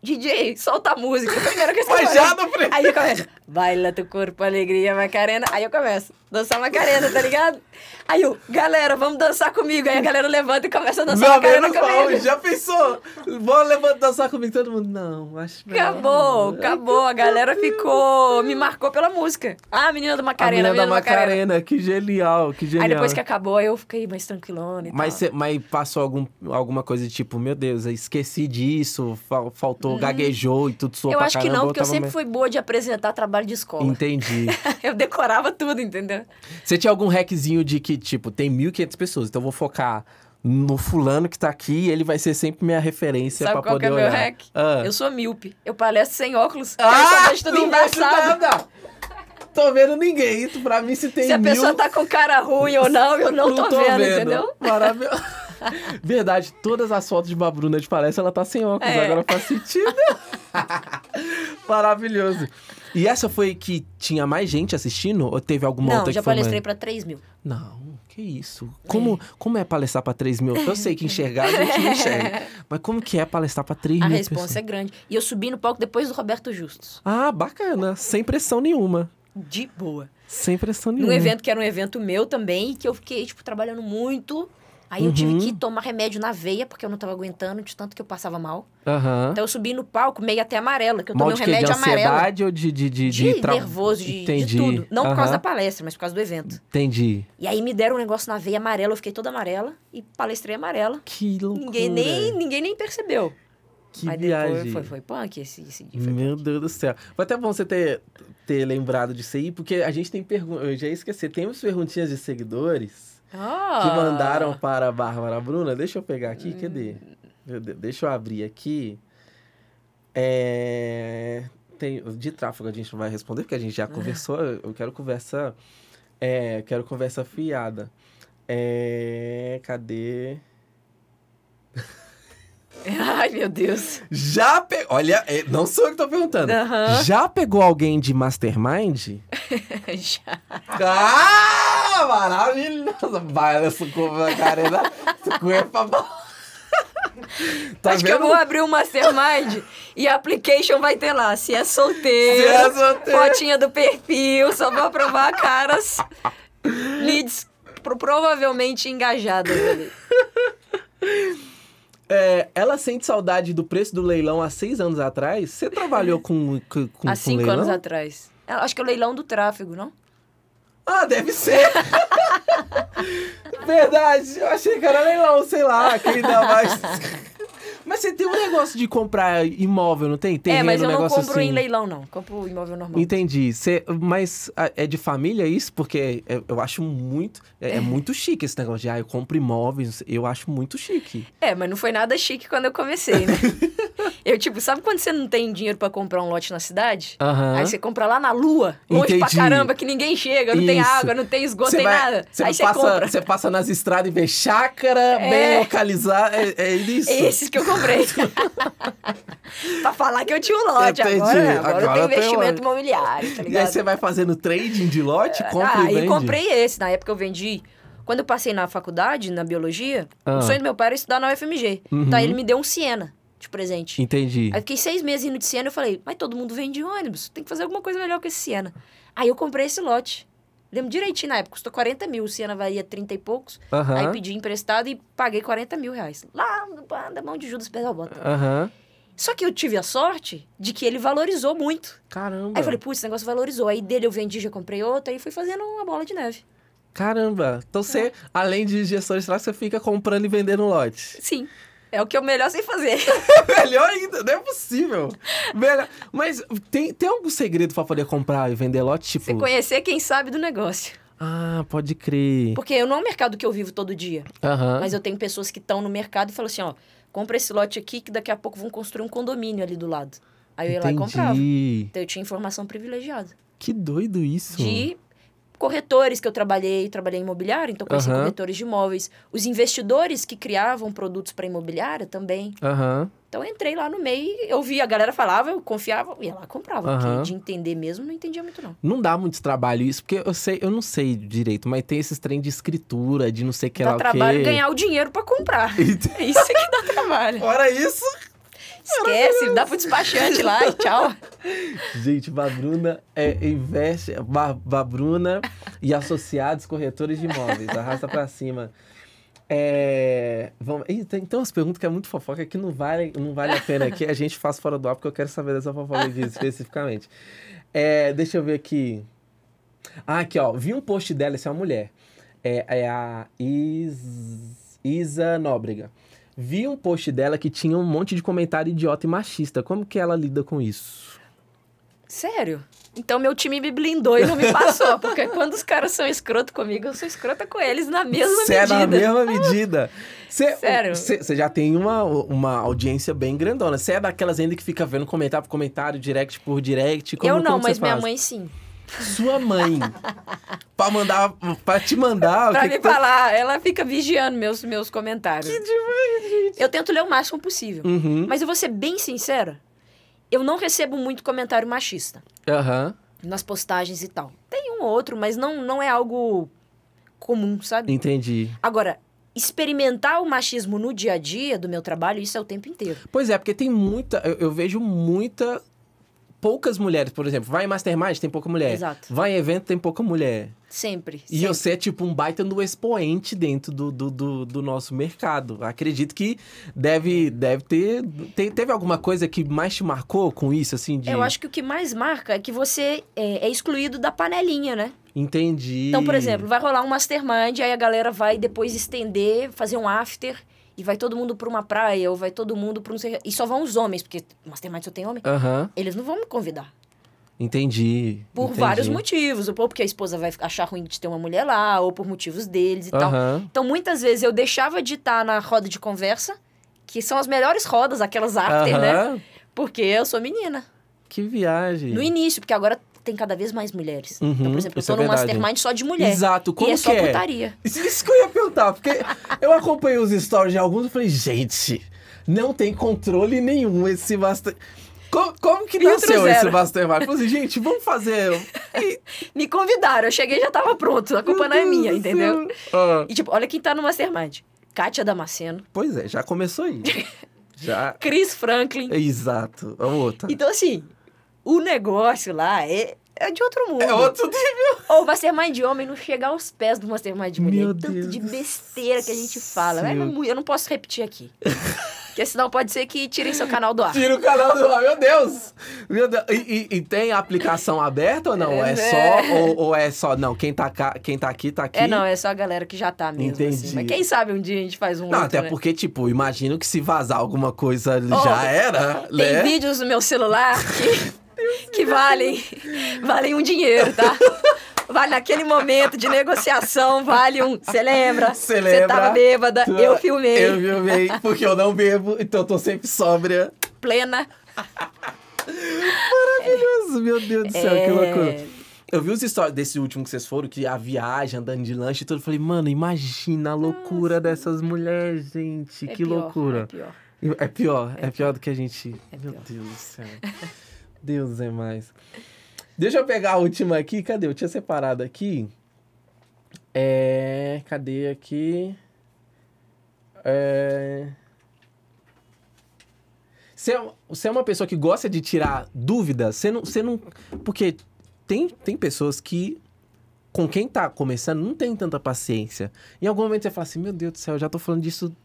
DJ, solta a música. Primeiro que Mas já no primeiro. Aí eu começo, baila teu corpo, alegria, Macarena. Aí eu começo, dançar Macarena, tá ligado? Aí eu, galera, vamos dançar comigo. Aí a galera levanta e começa a dançar Meu Macarena comigo. mal, já pensou? Vamos levantar dançar comigo todo mundo? Não, acho melhor Acabou, não. acabou. A galera ficou. Me marcou pela música. Ah, menina do A Macarena, menina da Macarena. Macarena, que genial, que genial. Aí depois que acabou, aí eu fiquei mais tranquilona e Mas, tal. cê- mas passou algum, alguma coisa de tipo, meu Deus, eu esqueci disso, fal- faltou, gaguejou e tudo soou Hum. Eu acho que não, porque eu sempre meio- fui boa de apresentar trabalho de escola. Entendi. eu decorava tudo, entendeu? Você tinha algum hackzinho de que, tipo, tem 1.500 pessoas, então eu vou focar no fulano que tá aqui e ele vai ser sempre minha referência Sabe pra qual que poder é meu olhar. hack? Ah. Eu sou míope. Eu palestro sem óculos. Ah, eu tudo não embaçado. nada. Tô vendo ninguém. Isso pra mim, se tem Se a mil... pessoa tá com cara ruim ou não, eu não, tô, vendo, entendeu? Maravilhoso. Verdade, todas as fotos de Babruna de palestra, ela tá sem óculos, É. agora faz sentido. Maravilhoso. E essa foi que tinha mais gente assistindo? Ou teve alguma Não, outra já que foi palestrei mais... pra 3 mil. Não, que isso. Como é, como é palestrar pra 3 mil? Eu sei que enxergar a gente não enxerga. Mas como que é palestrar pra 3 A mil resposta pessoas? é grande. E eu subi no palco depois do Roberto Justus. Ah, bacana. Sem pressão nenhuma. De boa. Sem pressão Num nenhuma. evento que era um evento meu também, que eu fiquei, tipo, trabalhando muito. Aí eu tive Uhum. que tomar remédio na veia, porque eu não tava aguentando, de tanto que eu passava mal. Aham. Então eu subi no palco meio até amarela, que eu Mal tomei um de? De remédio amarelo. ansiedade ou de... De, de, De, tra- nervoso, de, de tudo. Não por causa da palestra, mas por causa do evento. Entendi. E aí me deram um negócio na veia amarela, eu fiquei toda amarela e palestrei amarela. Que loucura. Ninguém nem, ninguém nem percebeu. Que mas viagem. depois foi, foi punk esse, esse dia. Meu punk. Deus do céu. Foi até bom você ter, ter lembrado disso aí, porque a gente tem perguntas. Eu já esqueci. Temos perguntinhas de seguidores Ah. que mandaram para a Bárbara Bruna. Deixa eu pegar aqui. Cadê? Deixa eu abrir aqui. É. Tem, de tráfego a gente não vai responder, porque a gente já conversou. Eu quero conversa. É, quero conversa fiada. É, cadê? Ai, meu Deus. Já pegou. Olha, é, não sou eu que tô perguntando. Aham. Já pegou alguém de mastermind? Já. Ah, maravilhoso! Vai, essa curva, Karina. É. Tá Acho que eu vendo? vou abrir um mastermind e a application vai ter lá. Se é solteiro, Se é solteiro. fotinha do perfil, só vou aprovar caras leads pro- provavelmente engajadas ali. É, ela sente saudade do preço do leilão há seis anos atrás? Você trabalhou com, com, com Há cinco leilão? anos atrás. Eu Acho que é o leilão do tráfego, não? Ah, deve ser! Verdade, eu achei que era leilão, sei lá, quem dá mais... Mas você tem um negócio de comprar imóvel, não tem? Terreno, é, mas eu um não compro assim. em leilão, não. Compro imóvel normal. Entendi. Cê, mas é de família isso? Porque é- eu acho muito. É, é muito chique esse negócio de, ah, eu compro imóveis. Eu acho muito chique. É, mas não foi nada chique quando eu comecei, né? eu, tipo, sabe quando você não tem dinheiro pra comprar um lote na cidade? Aham. Aí você compra lá na lua, longe pra Entendi. caramba, que ninguém chega, não tem Isso. água, não tem esgoto, Você tem vai- nada. Você Aí você passa, compra. você passa nas estradas e vê chácara bem É. localizada. É, é isso. Esses que eu comprei. pra falar que eu tinha um lote. Entendi. Agora, agora, Agora eu tenho investimento imobiliário, tá E aí ligado? você vai fazendo trading de lote, compra ah, e vende. e comprei esse. Na época eu vendi. Quando eu passei na faculdade, na biologia, Ah. o sonho do meu pai era estudar na UFMG. Uhum. Então ele me deu um Siena de presente. Entendi. Aí fiquei seis meses indo de Siena e eu falei, mas todo mundo vende ônibus, tem que fazer alguma coisa melhor que esse Siena. Aí eu comprei esse lote. Lembro direitinho na época, custou 40 mil, o Siena valia 30 e poucos. Aham. Aí pedi emprestado e paguei 40 mil reais. Lá da mão de Judas Pedalbota. Aham. Só que eu tive a sorte de que ele valorizou muito. Caramba. Aí eu falei, putz, esse negócio valorizou. Aí dele eu vendi, já comprei outro, aí fui fazendo uma bola de neve. Caramba. Então você, além de gestor de tráfego, você fica comprando e vendendo lote. Sim, é o que eu melhor sei fazer. Melhor ainda, não é possível. Melhor. Mas tem, tem algum segredo pra poder comprar e vender lote? Tipo. Você conhecer quem sabe do negócio. Ah, pode crer. Porque eu não é um mercado que eu vivo todo dia. Aham. Mas eu tenho pessoas que estão no mercado e falam assim, ó, compra esse lote aqui que daqui a pouco vão construir um condomínio ali do lado. Aí eu ia lá e comprava. Entendi. Então eu tinha informação privilegiada. Que doido isso. De corretores que eu trabalhei, trabalhei em imobiliário, então conheci Aham. corretores de imóveis. Os investidores que criavam produtos para imobiliária também. Aham. Então eu entrei lá no meio, eu vi, a galera falava, eu confiava, ia lá e comprava. Porque de entender mesmo, não entendia muito não. Não dá muito trabalho isso, porque eu sei, eu não sei direito, mas tem esses trem de escritura, de não sei o que lá dá o trabalho quê. ganhar o dinheiro para comprar. É isso que dá trabalho. Fora isso. Esquece, dá pro despachante lá e tchau. Gente, Babruna é investe, Ba- Babruna e associados corretores de imóveis. Arrasta pra cima. É, vamos, Ih, tem, tem umas perguntas que é muito fofoca que não vale, não vale a pena que a gente faz fora do ar, porque eu quero saber dessa fofoca aqui especificamente. É, deixa eu ver aqui. Ah, aqui, ó. Vi um post dela, essa é uma mulher. É, é a Is... Isa Nóbrega. Vi um post dela que tinha um monte de comentário idiota e machista. Como que ela lida com isso? Sério? Então meu time me blindou e não me passou. Porque quando os caras são escroto comigo, eu sou escrota com eles na mesma Cê é medida. na mesma medida. Cê, Sério? Você já tem uma, uma audiência bem grandona. Você é daquelas ainda que fica vendo comentário por comentário, direct por direct? Como, eu não, como mas minha mãe sim. Sua mãe. pra mandar. Pra te mandar. que me tá- falar, ela fica vigiando meus, meus comentários. Que demais, gente. Eu tento ler o máximo possível. Uhum. Mas eu vou ser bem sincera, eu não recebo muito comentário machista Aham. nas postagens e tal. Tem um ou outro, mas não, não é algo comum, sabe? Entendi. Agora, experimentar o machismo no dia a dia do meu trabalho, isso é o tempo inteiro. Pois é, porque tem muita. Eu, eu vejo muita. Poucas mulheres, por exemplo. Vai em Mastermind, tem pouca mulher. Exato. Vai em evento, tem pouca mulher. Sempre. E sempre. você é tipo um baita no expoente dentro do, do, do, do nosso mercado. Acredito que deve, deve ter. te- Teve alguma coisa que mais te marcou com isso, assim? De... Eu acho que o que mais marca é que você é, é excluído da panelinha, né? Entendi. Então, por exemplo, vai rolar um mastermind, aí a galera vai depois estender, fazer um after, e vai todo mundo pra uma praia, ou vai todo mundo pra um... E só vão os homens, porque mastermind só tem homem. Aham, Eles não vão me convidar. entendi. Por entendi. vários motivos. Ou porque a esposa vai achar ruim de ter uma mulher lá, ou por motivos deles e tal. Aham. Então, muitas vezes eu deixava de estar na roda de conversa, que são as melhores rodas, aquelas after, né? Aham. Porque eu sou menina. Que viagem. No início, porque agora tem cada vez mais mulheres. Uhum, então, por exemplo, eu tô é num mastermind só de mulher. Exato, como e é só que é? putaria. Isso, que eu ia perguntar, porque eu acompanhei os stories de alguns e falei, gente, não tem controle nenhum esse master. Como, como que nasceu zero. esse mastermind? Eu falei assim, gente, vamos fazer. E- Me convidaram, eu cheguei e já tava pronto. A culpa não é minha, entendeu? Ah, E tipo, olha quem tá no Mastermind. Kátia Damasceno, pois é, já começou aí. Já. Chris Franklin. Exato. A outra. Então, assim, o negócio lá é, é de outro mundo. É outro nível. Ou o Mastermind de homem não chega aos pés do Mastermind de mulher. Meu Tanto Deus de besteira que a gente fala. É mu- eu não posso repetir aqui. Porque senão pode ser que tirem seu canal do ar. Tira o canal do ar, meu Deus! Meu Deus. E, e- e tem a aplicação aberta ou não? É, É. só, ou, ou é só, não, quem tá, cá- quem tá aqui, tá aqui? É, não, é só a galera que já tá mesmo. Entendi. Assim. Mas quem sabe um dia a gente faz um Não, outro, até né? porque, tipo, imagino que se vazar alguma coisa Oh, já era, Tem né? vídeos no meu celular que, que valem, valem um dinheiro, tá? Vale naquele momento de negociação, vale um. Você lembra? Cê lembra? tava bêbada, Tu- eu filmei, Eu filmei, porque eu não bebo, então eu tô sempre sóbria. plena. Maravilhoso, meu Deus do céu, que É. loucura. Eu vi os stories desse último que vocês foram, que a viagem, andando de lanche e tudo. Eu falei, mano, imagina a loucura dessas mulheres, gente. É que pior, loucura. É pior. É pior, é pior do que a gente. É Meu pior. Deus do céu. Deus é mais. Deixa eu pegar a última aqui. Cadê? Eu tinha separado aqui. É. Cadê aqui? É. Você é, você é uma pessoa que gosta de tirar dúvidas? Você não. Você não porque tem, tem pessoas que. Com quem tá começando, não tem tanta paciência. Em algum momento você fala assim: Meu Deus do céu, eu já tô falando disso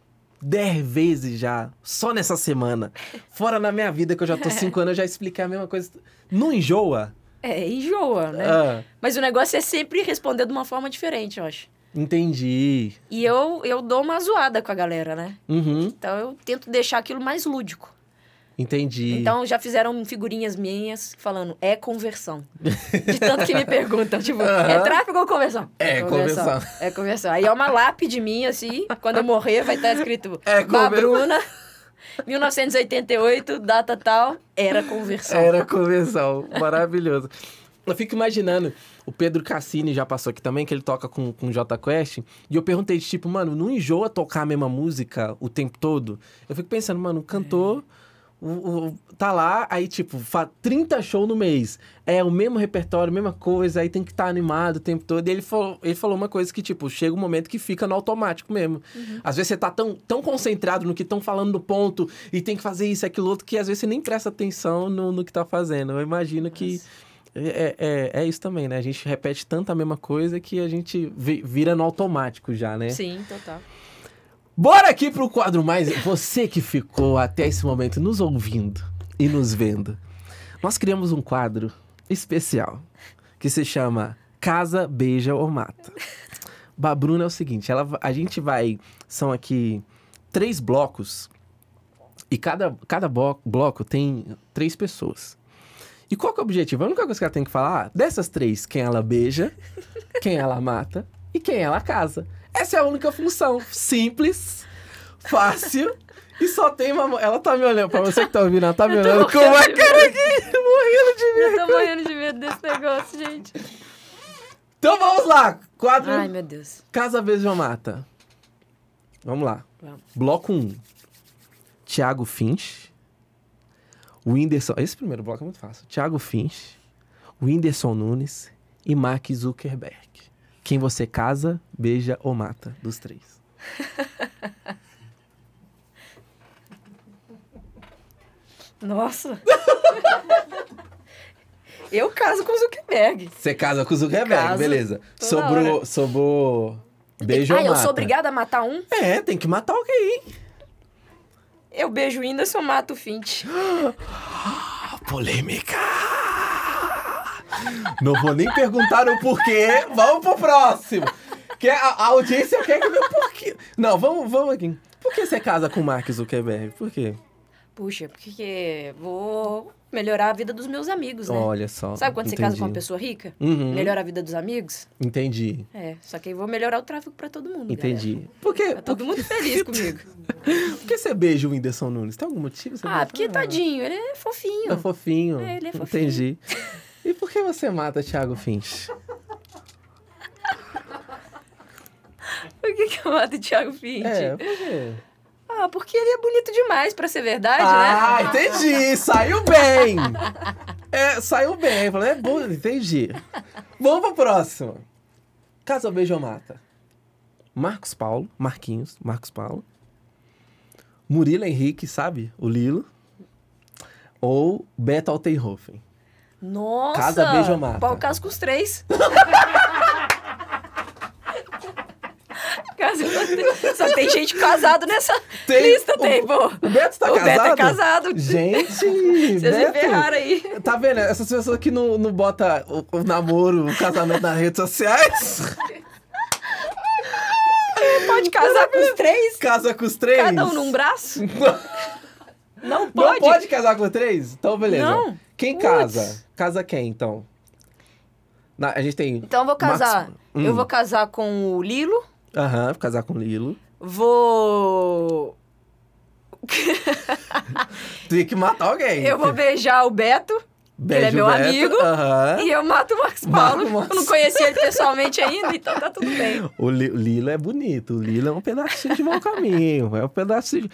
dez vezes já, só nessa semana. Fora na minha vida, que eu já tô cinco anos, eu já expliquei a mesma coisa. Não enjoa? É, enjoa, né? Ah, Mas o negócio é sempre responder de uma forma diferente, eu acho. entendi. E eu, eu dou uma zoada com a galera, né? Uhum, Então eu tento deixar aquilo mais lúdico. Entendi. Então já fizeram figurinhas minhas falando, é conversão. De tanto que me perguntam, tipo, é Aham. tráfego ou conversão? É conversão. É conversão. Aí é uma lápide minha, assim, quando eu morrer vai estar escrito É Babruna, 1988, data tal, era conversão. Era convenção. Maravilhoso. Eu fico imaginando, o Pedro Cassini já passou aqui também, que ele toca com, com o J Quest, e eu perguntei, tipo, mano, não enjoa tocar a mesma música o tempo todo? Eu fico pensando, mano, cantor, o- o- tá lá, aí tipo, fa 30 shows no mês. É o mesmo repertório, mesma coisa, aí tem que estar animado o tempo todo. E ele falou, ele falou uma coisa que, tipo, chega um momento que fica no automático mesmo. Às vezes você tá tão, tão concentrado no que estão falando no ponto e tem que fazer isso, aquilo outro, que às vezes você nem presta atenção no, no que tá fazendo. Eu imagino que. É, é, é isso também, né? A gente repete tanto a mesma coisa que a gente vi- vira no automático já, né? Sim, total. Bora aqui pro quadro mais. Você que ficou até esse momento nos ouvindo e nos vendo. Nós criamos um quadro especial que se chama Casa, Beija ou Mata. A Bruna é o seguinte: ela, a gente vai. São aqui três blocos e cada, cada blo- bloco tem três pessoas. E qual que é o objetivo? A única coisa que ela tem que falar, ah, dessas três, quem ela beija, quem ela mata e quem ela casa. Essa é a única função. Simples, fácil e só tem uma. Ela tá me olhando, pra você que tá ouvindo, ela tá me olhando com uma cara aqui, morrendo de medo. Eu tô morrendo de medo desse negócio, gente. Então vamos lá, quadro Ai, meu Deus. Casa Beija Mata. Vamos lá. Vamos. Bloco 1. Thiago Finch. Whindersson. Esse primeiro bloco é muito fácil. Thiago Finch. Whindersson Nunes e Mark Zuckerberg. Quem você casa, beija ou mata dos três. Nossa. Eu caso com o Zuckerberg. Você casa com o Zuckerberg, beleza. Sobrou, hora. sobrou beijo ah, ou eu mata. sou obrigada a matar um? É, tem que matar alguém. Eu beijo o Whindersson, mato o Fint. Polêmica! Não vou nem perguntar o porquê. Vamos pro próximo. Que a, a audiência quer que meu porquê. Não, vamos, vamos aqui. Por que você casa com o Mark Zuckerberg? Por quê? Puxa, porque vou melhorar a vida dos meus amigos, né? Olha só. Sabe quando você casa com uma entendi. pessoa rica? Uhum. Melhora a vida dos amigos? Entendi. É, só que aí vou melhorar o tráfego pra todo mundo. Entendi. galera. Por quê? Tá todo mundo feliz comigo. Por que você beija o Whindersson Nunes? Tem algum motivo? Você Ah, porque tadinho, ele é fofinho. É fofinho. É, ele é fofinho. Entendi. E por que você mata Thiago Finch? Por que, que eu mato Thiago Fint? É, por quê? Ah, porque ele é bonito demais pra ser verdade, Ah, né? entendi. Saiu bem. É, saiu bem. Falei, é bom, entendi. Vamos pro próximo. Casa Beijo Mata. Marcos Paulo, Marquinhos, Marcos Paulo. Murilo Henrique, sabe? O Lilo. Ou Beto Altenhofen. Nossa! Casa, beijo mata? Pau caso com os três. Casa com os três. Só tem gente casado nessa Tem- lista, tem, o- pô. O Beto tá o casado? Beto é casado. Gente, Vocês me Beto. ferraram aí. Tá vendo? Essas pessoas que não, não botam o, o namoro, o casamento nas redes sociais, Pode casar com os três? casa com os três. Cada um num braço? Não Não pode? pode casar com três? Então, beleza. Não. Quem Putz. casa? Casa quem, então? Na- a gente tem... Então eu vou casar. Max- Hum. Eu vou casar com o Lilo. Aham, casar com Lilo. Vou. Tem que matar alguém. Eu vou beijar o Beto. Beijo, ele é meu Beto. amigo. Aham. E eu mato o Marcos Mata Paulo. o. Eu não conheci ele pessoalmente ainda, então tá tudo bem. O o Lilo é bonito. O Lilo é um pedacinho de mau caminho. É um pedacinho de...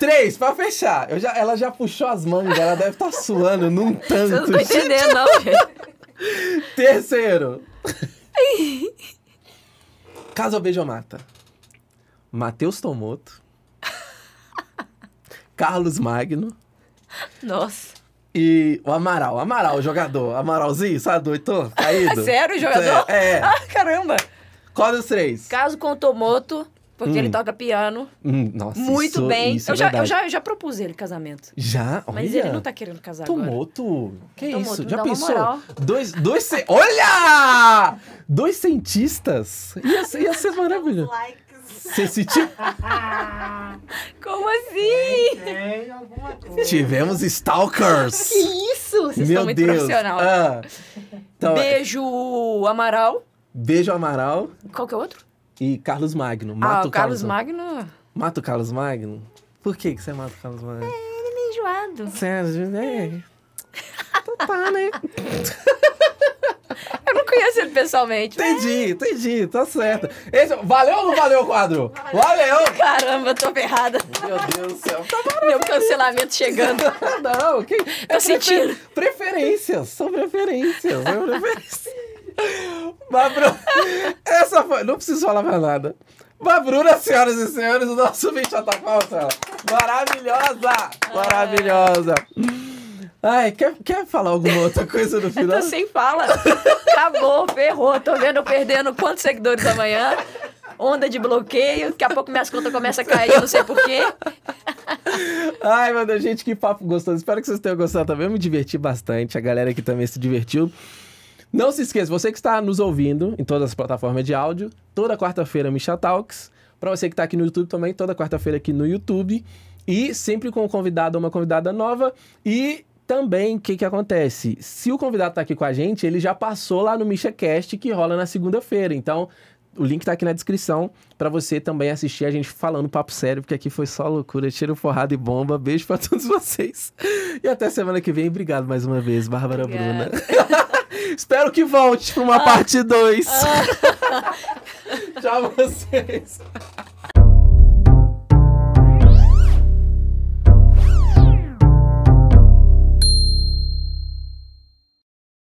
Três, pra fechar. Eu já, ela já puxou as mangas, ela deve estar suando num Vocês não tanto. estão entendendo, não, gente. Terceiro. Casa ou beijo mata? Matheus Tomoto. Carlos Magno. Nossa. E o Amaral. Amaral, o jogador. Amaralzinho, sabe? Doido, caído. Sério, o jogador? É. é. Ah, caramba. Qual dos três? Caso com o Tomoto, porque Hum. ele toca piano Hum, nossa, muito isso- bem. Isso é eu, já, eu, já, eu já propus ele casamento. Já? Mas Olha. ele não tá querendo casar agora. Tomoto? Que isso? Já pensou? Dois, dois ci- Olha! Dois cientistas? Ia, ser- ia ser maravilhoso. Você se ti- Como assim? Tem alguma coisa. Tivemos stalkers. Que isso? Vocês Meu estão muito Deus. profissional. Ah. Então, Beijo o Amaral. beijo Amaral Qual que é o outro? E Carlos Magno. ah, Mata o Carlos Magno. Mata o Carlos Magno? Por que, que você mata o Carlos Magno? Ele é meio enjoado. Sérgio, é. Então tá, né? Eu não conheço ele pessoalmente. Entendi, entendi, tá certo. Esse, valeu ou não valeu o quadro? Valeu! Caramba, eu tô ferrada. Meu Deus do céu. Meu cancelamento chegando. Não, que, é Tô sentindo. preferências. São preferências. São preferências. Mas, Bruno, essa foi. Não preciso falar mais nada. Mas, Bruna, senhoras e senhores, o nosso já tá ela. Maravilhosa! Maravilhosa! Ai, quer, quer falar alguma outra coisa no final? Tô sem fala. Acabou, ferrou. Tô vendo eu perdendo quantos seguidores amanhã. Onda de bloqueio. Daqui a pouco minhas contas começam a cair, eu não sei porquê. Ai, meu Deus, gente, que papo gostoso. Espero que vocês tenham gostado também. Eu me diverti bastante. A galera aqui também se divertiu. Não se esqueça, você que está nos ouvindo em todas as plataformas de áudio, toda quarta-feira Misha Talks. Para você que está aqui no YouTube também, toda quarta-feira aqui no YouTube. E sempre com um convidado ou uma convidada nova. E também, o que, que acontece? Se o convidado está aqui com a gente, ele já passou lá no MishaCast, que rola na segunda-feira. Então, o link tá aqui na descrição para você também assistir a gente falando papo sério, porque aqui foi só loucura, tiro, porrada e bomba. Beijo para todos vocês. E até semana que vem. Obrigado mais uma vez, Bárbara Obrigada. Bruna. Espero que volte para uma parte 2. Tchau vocês.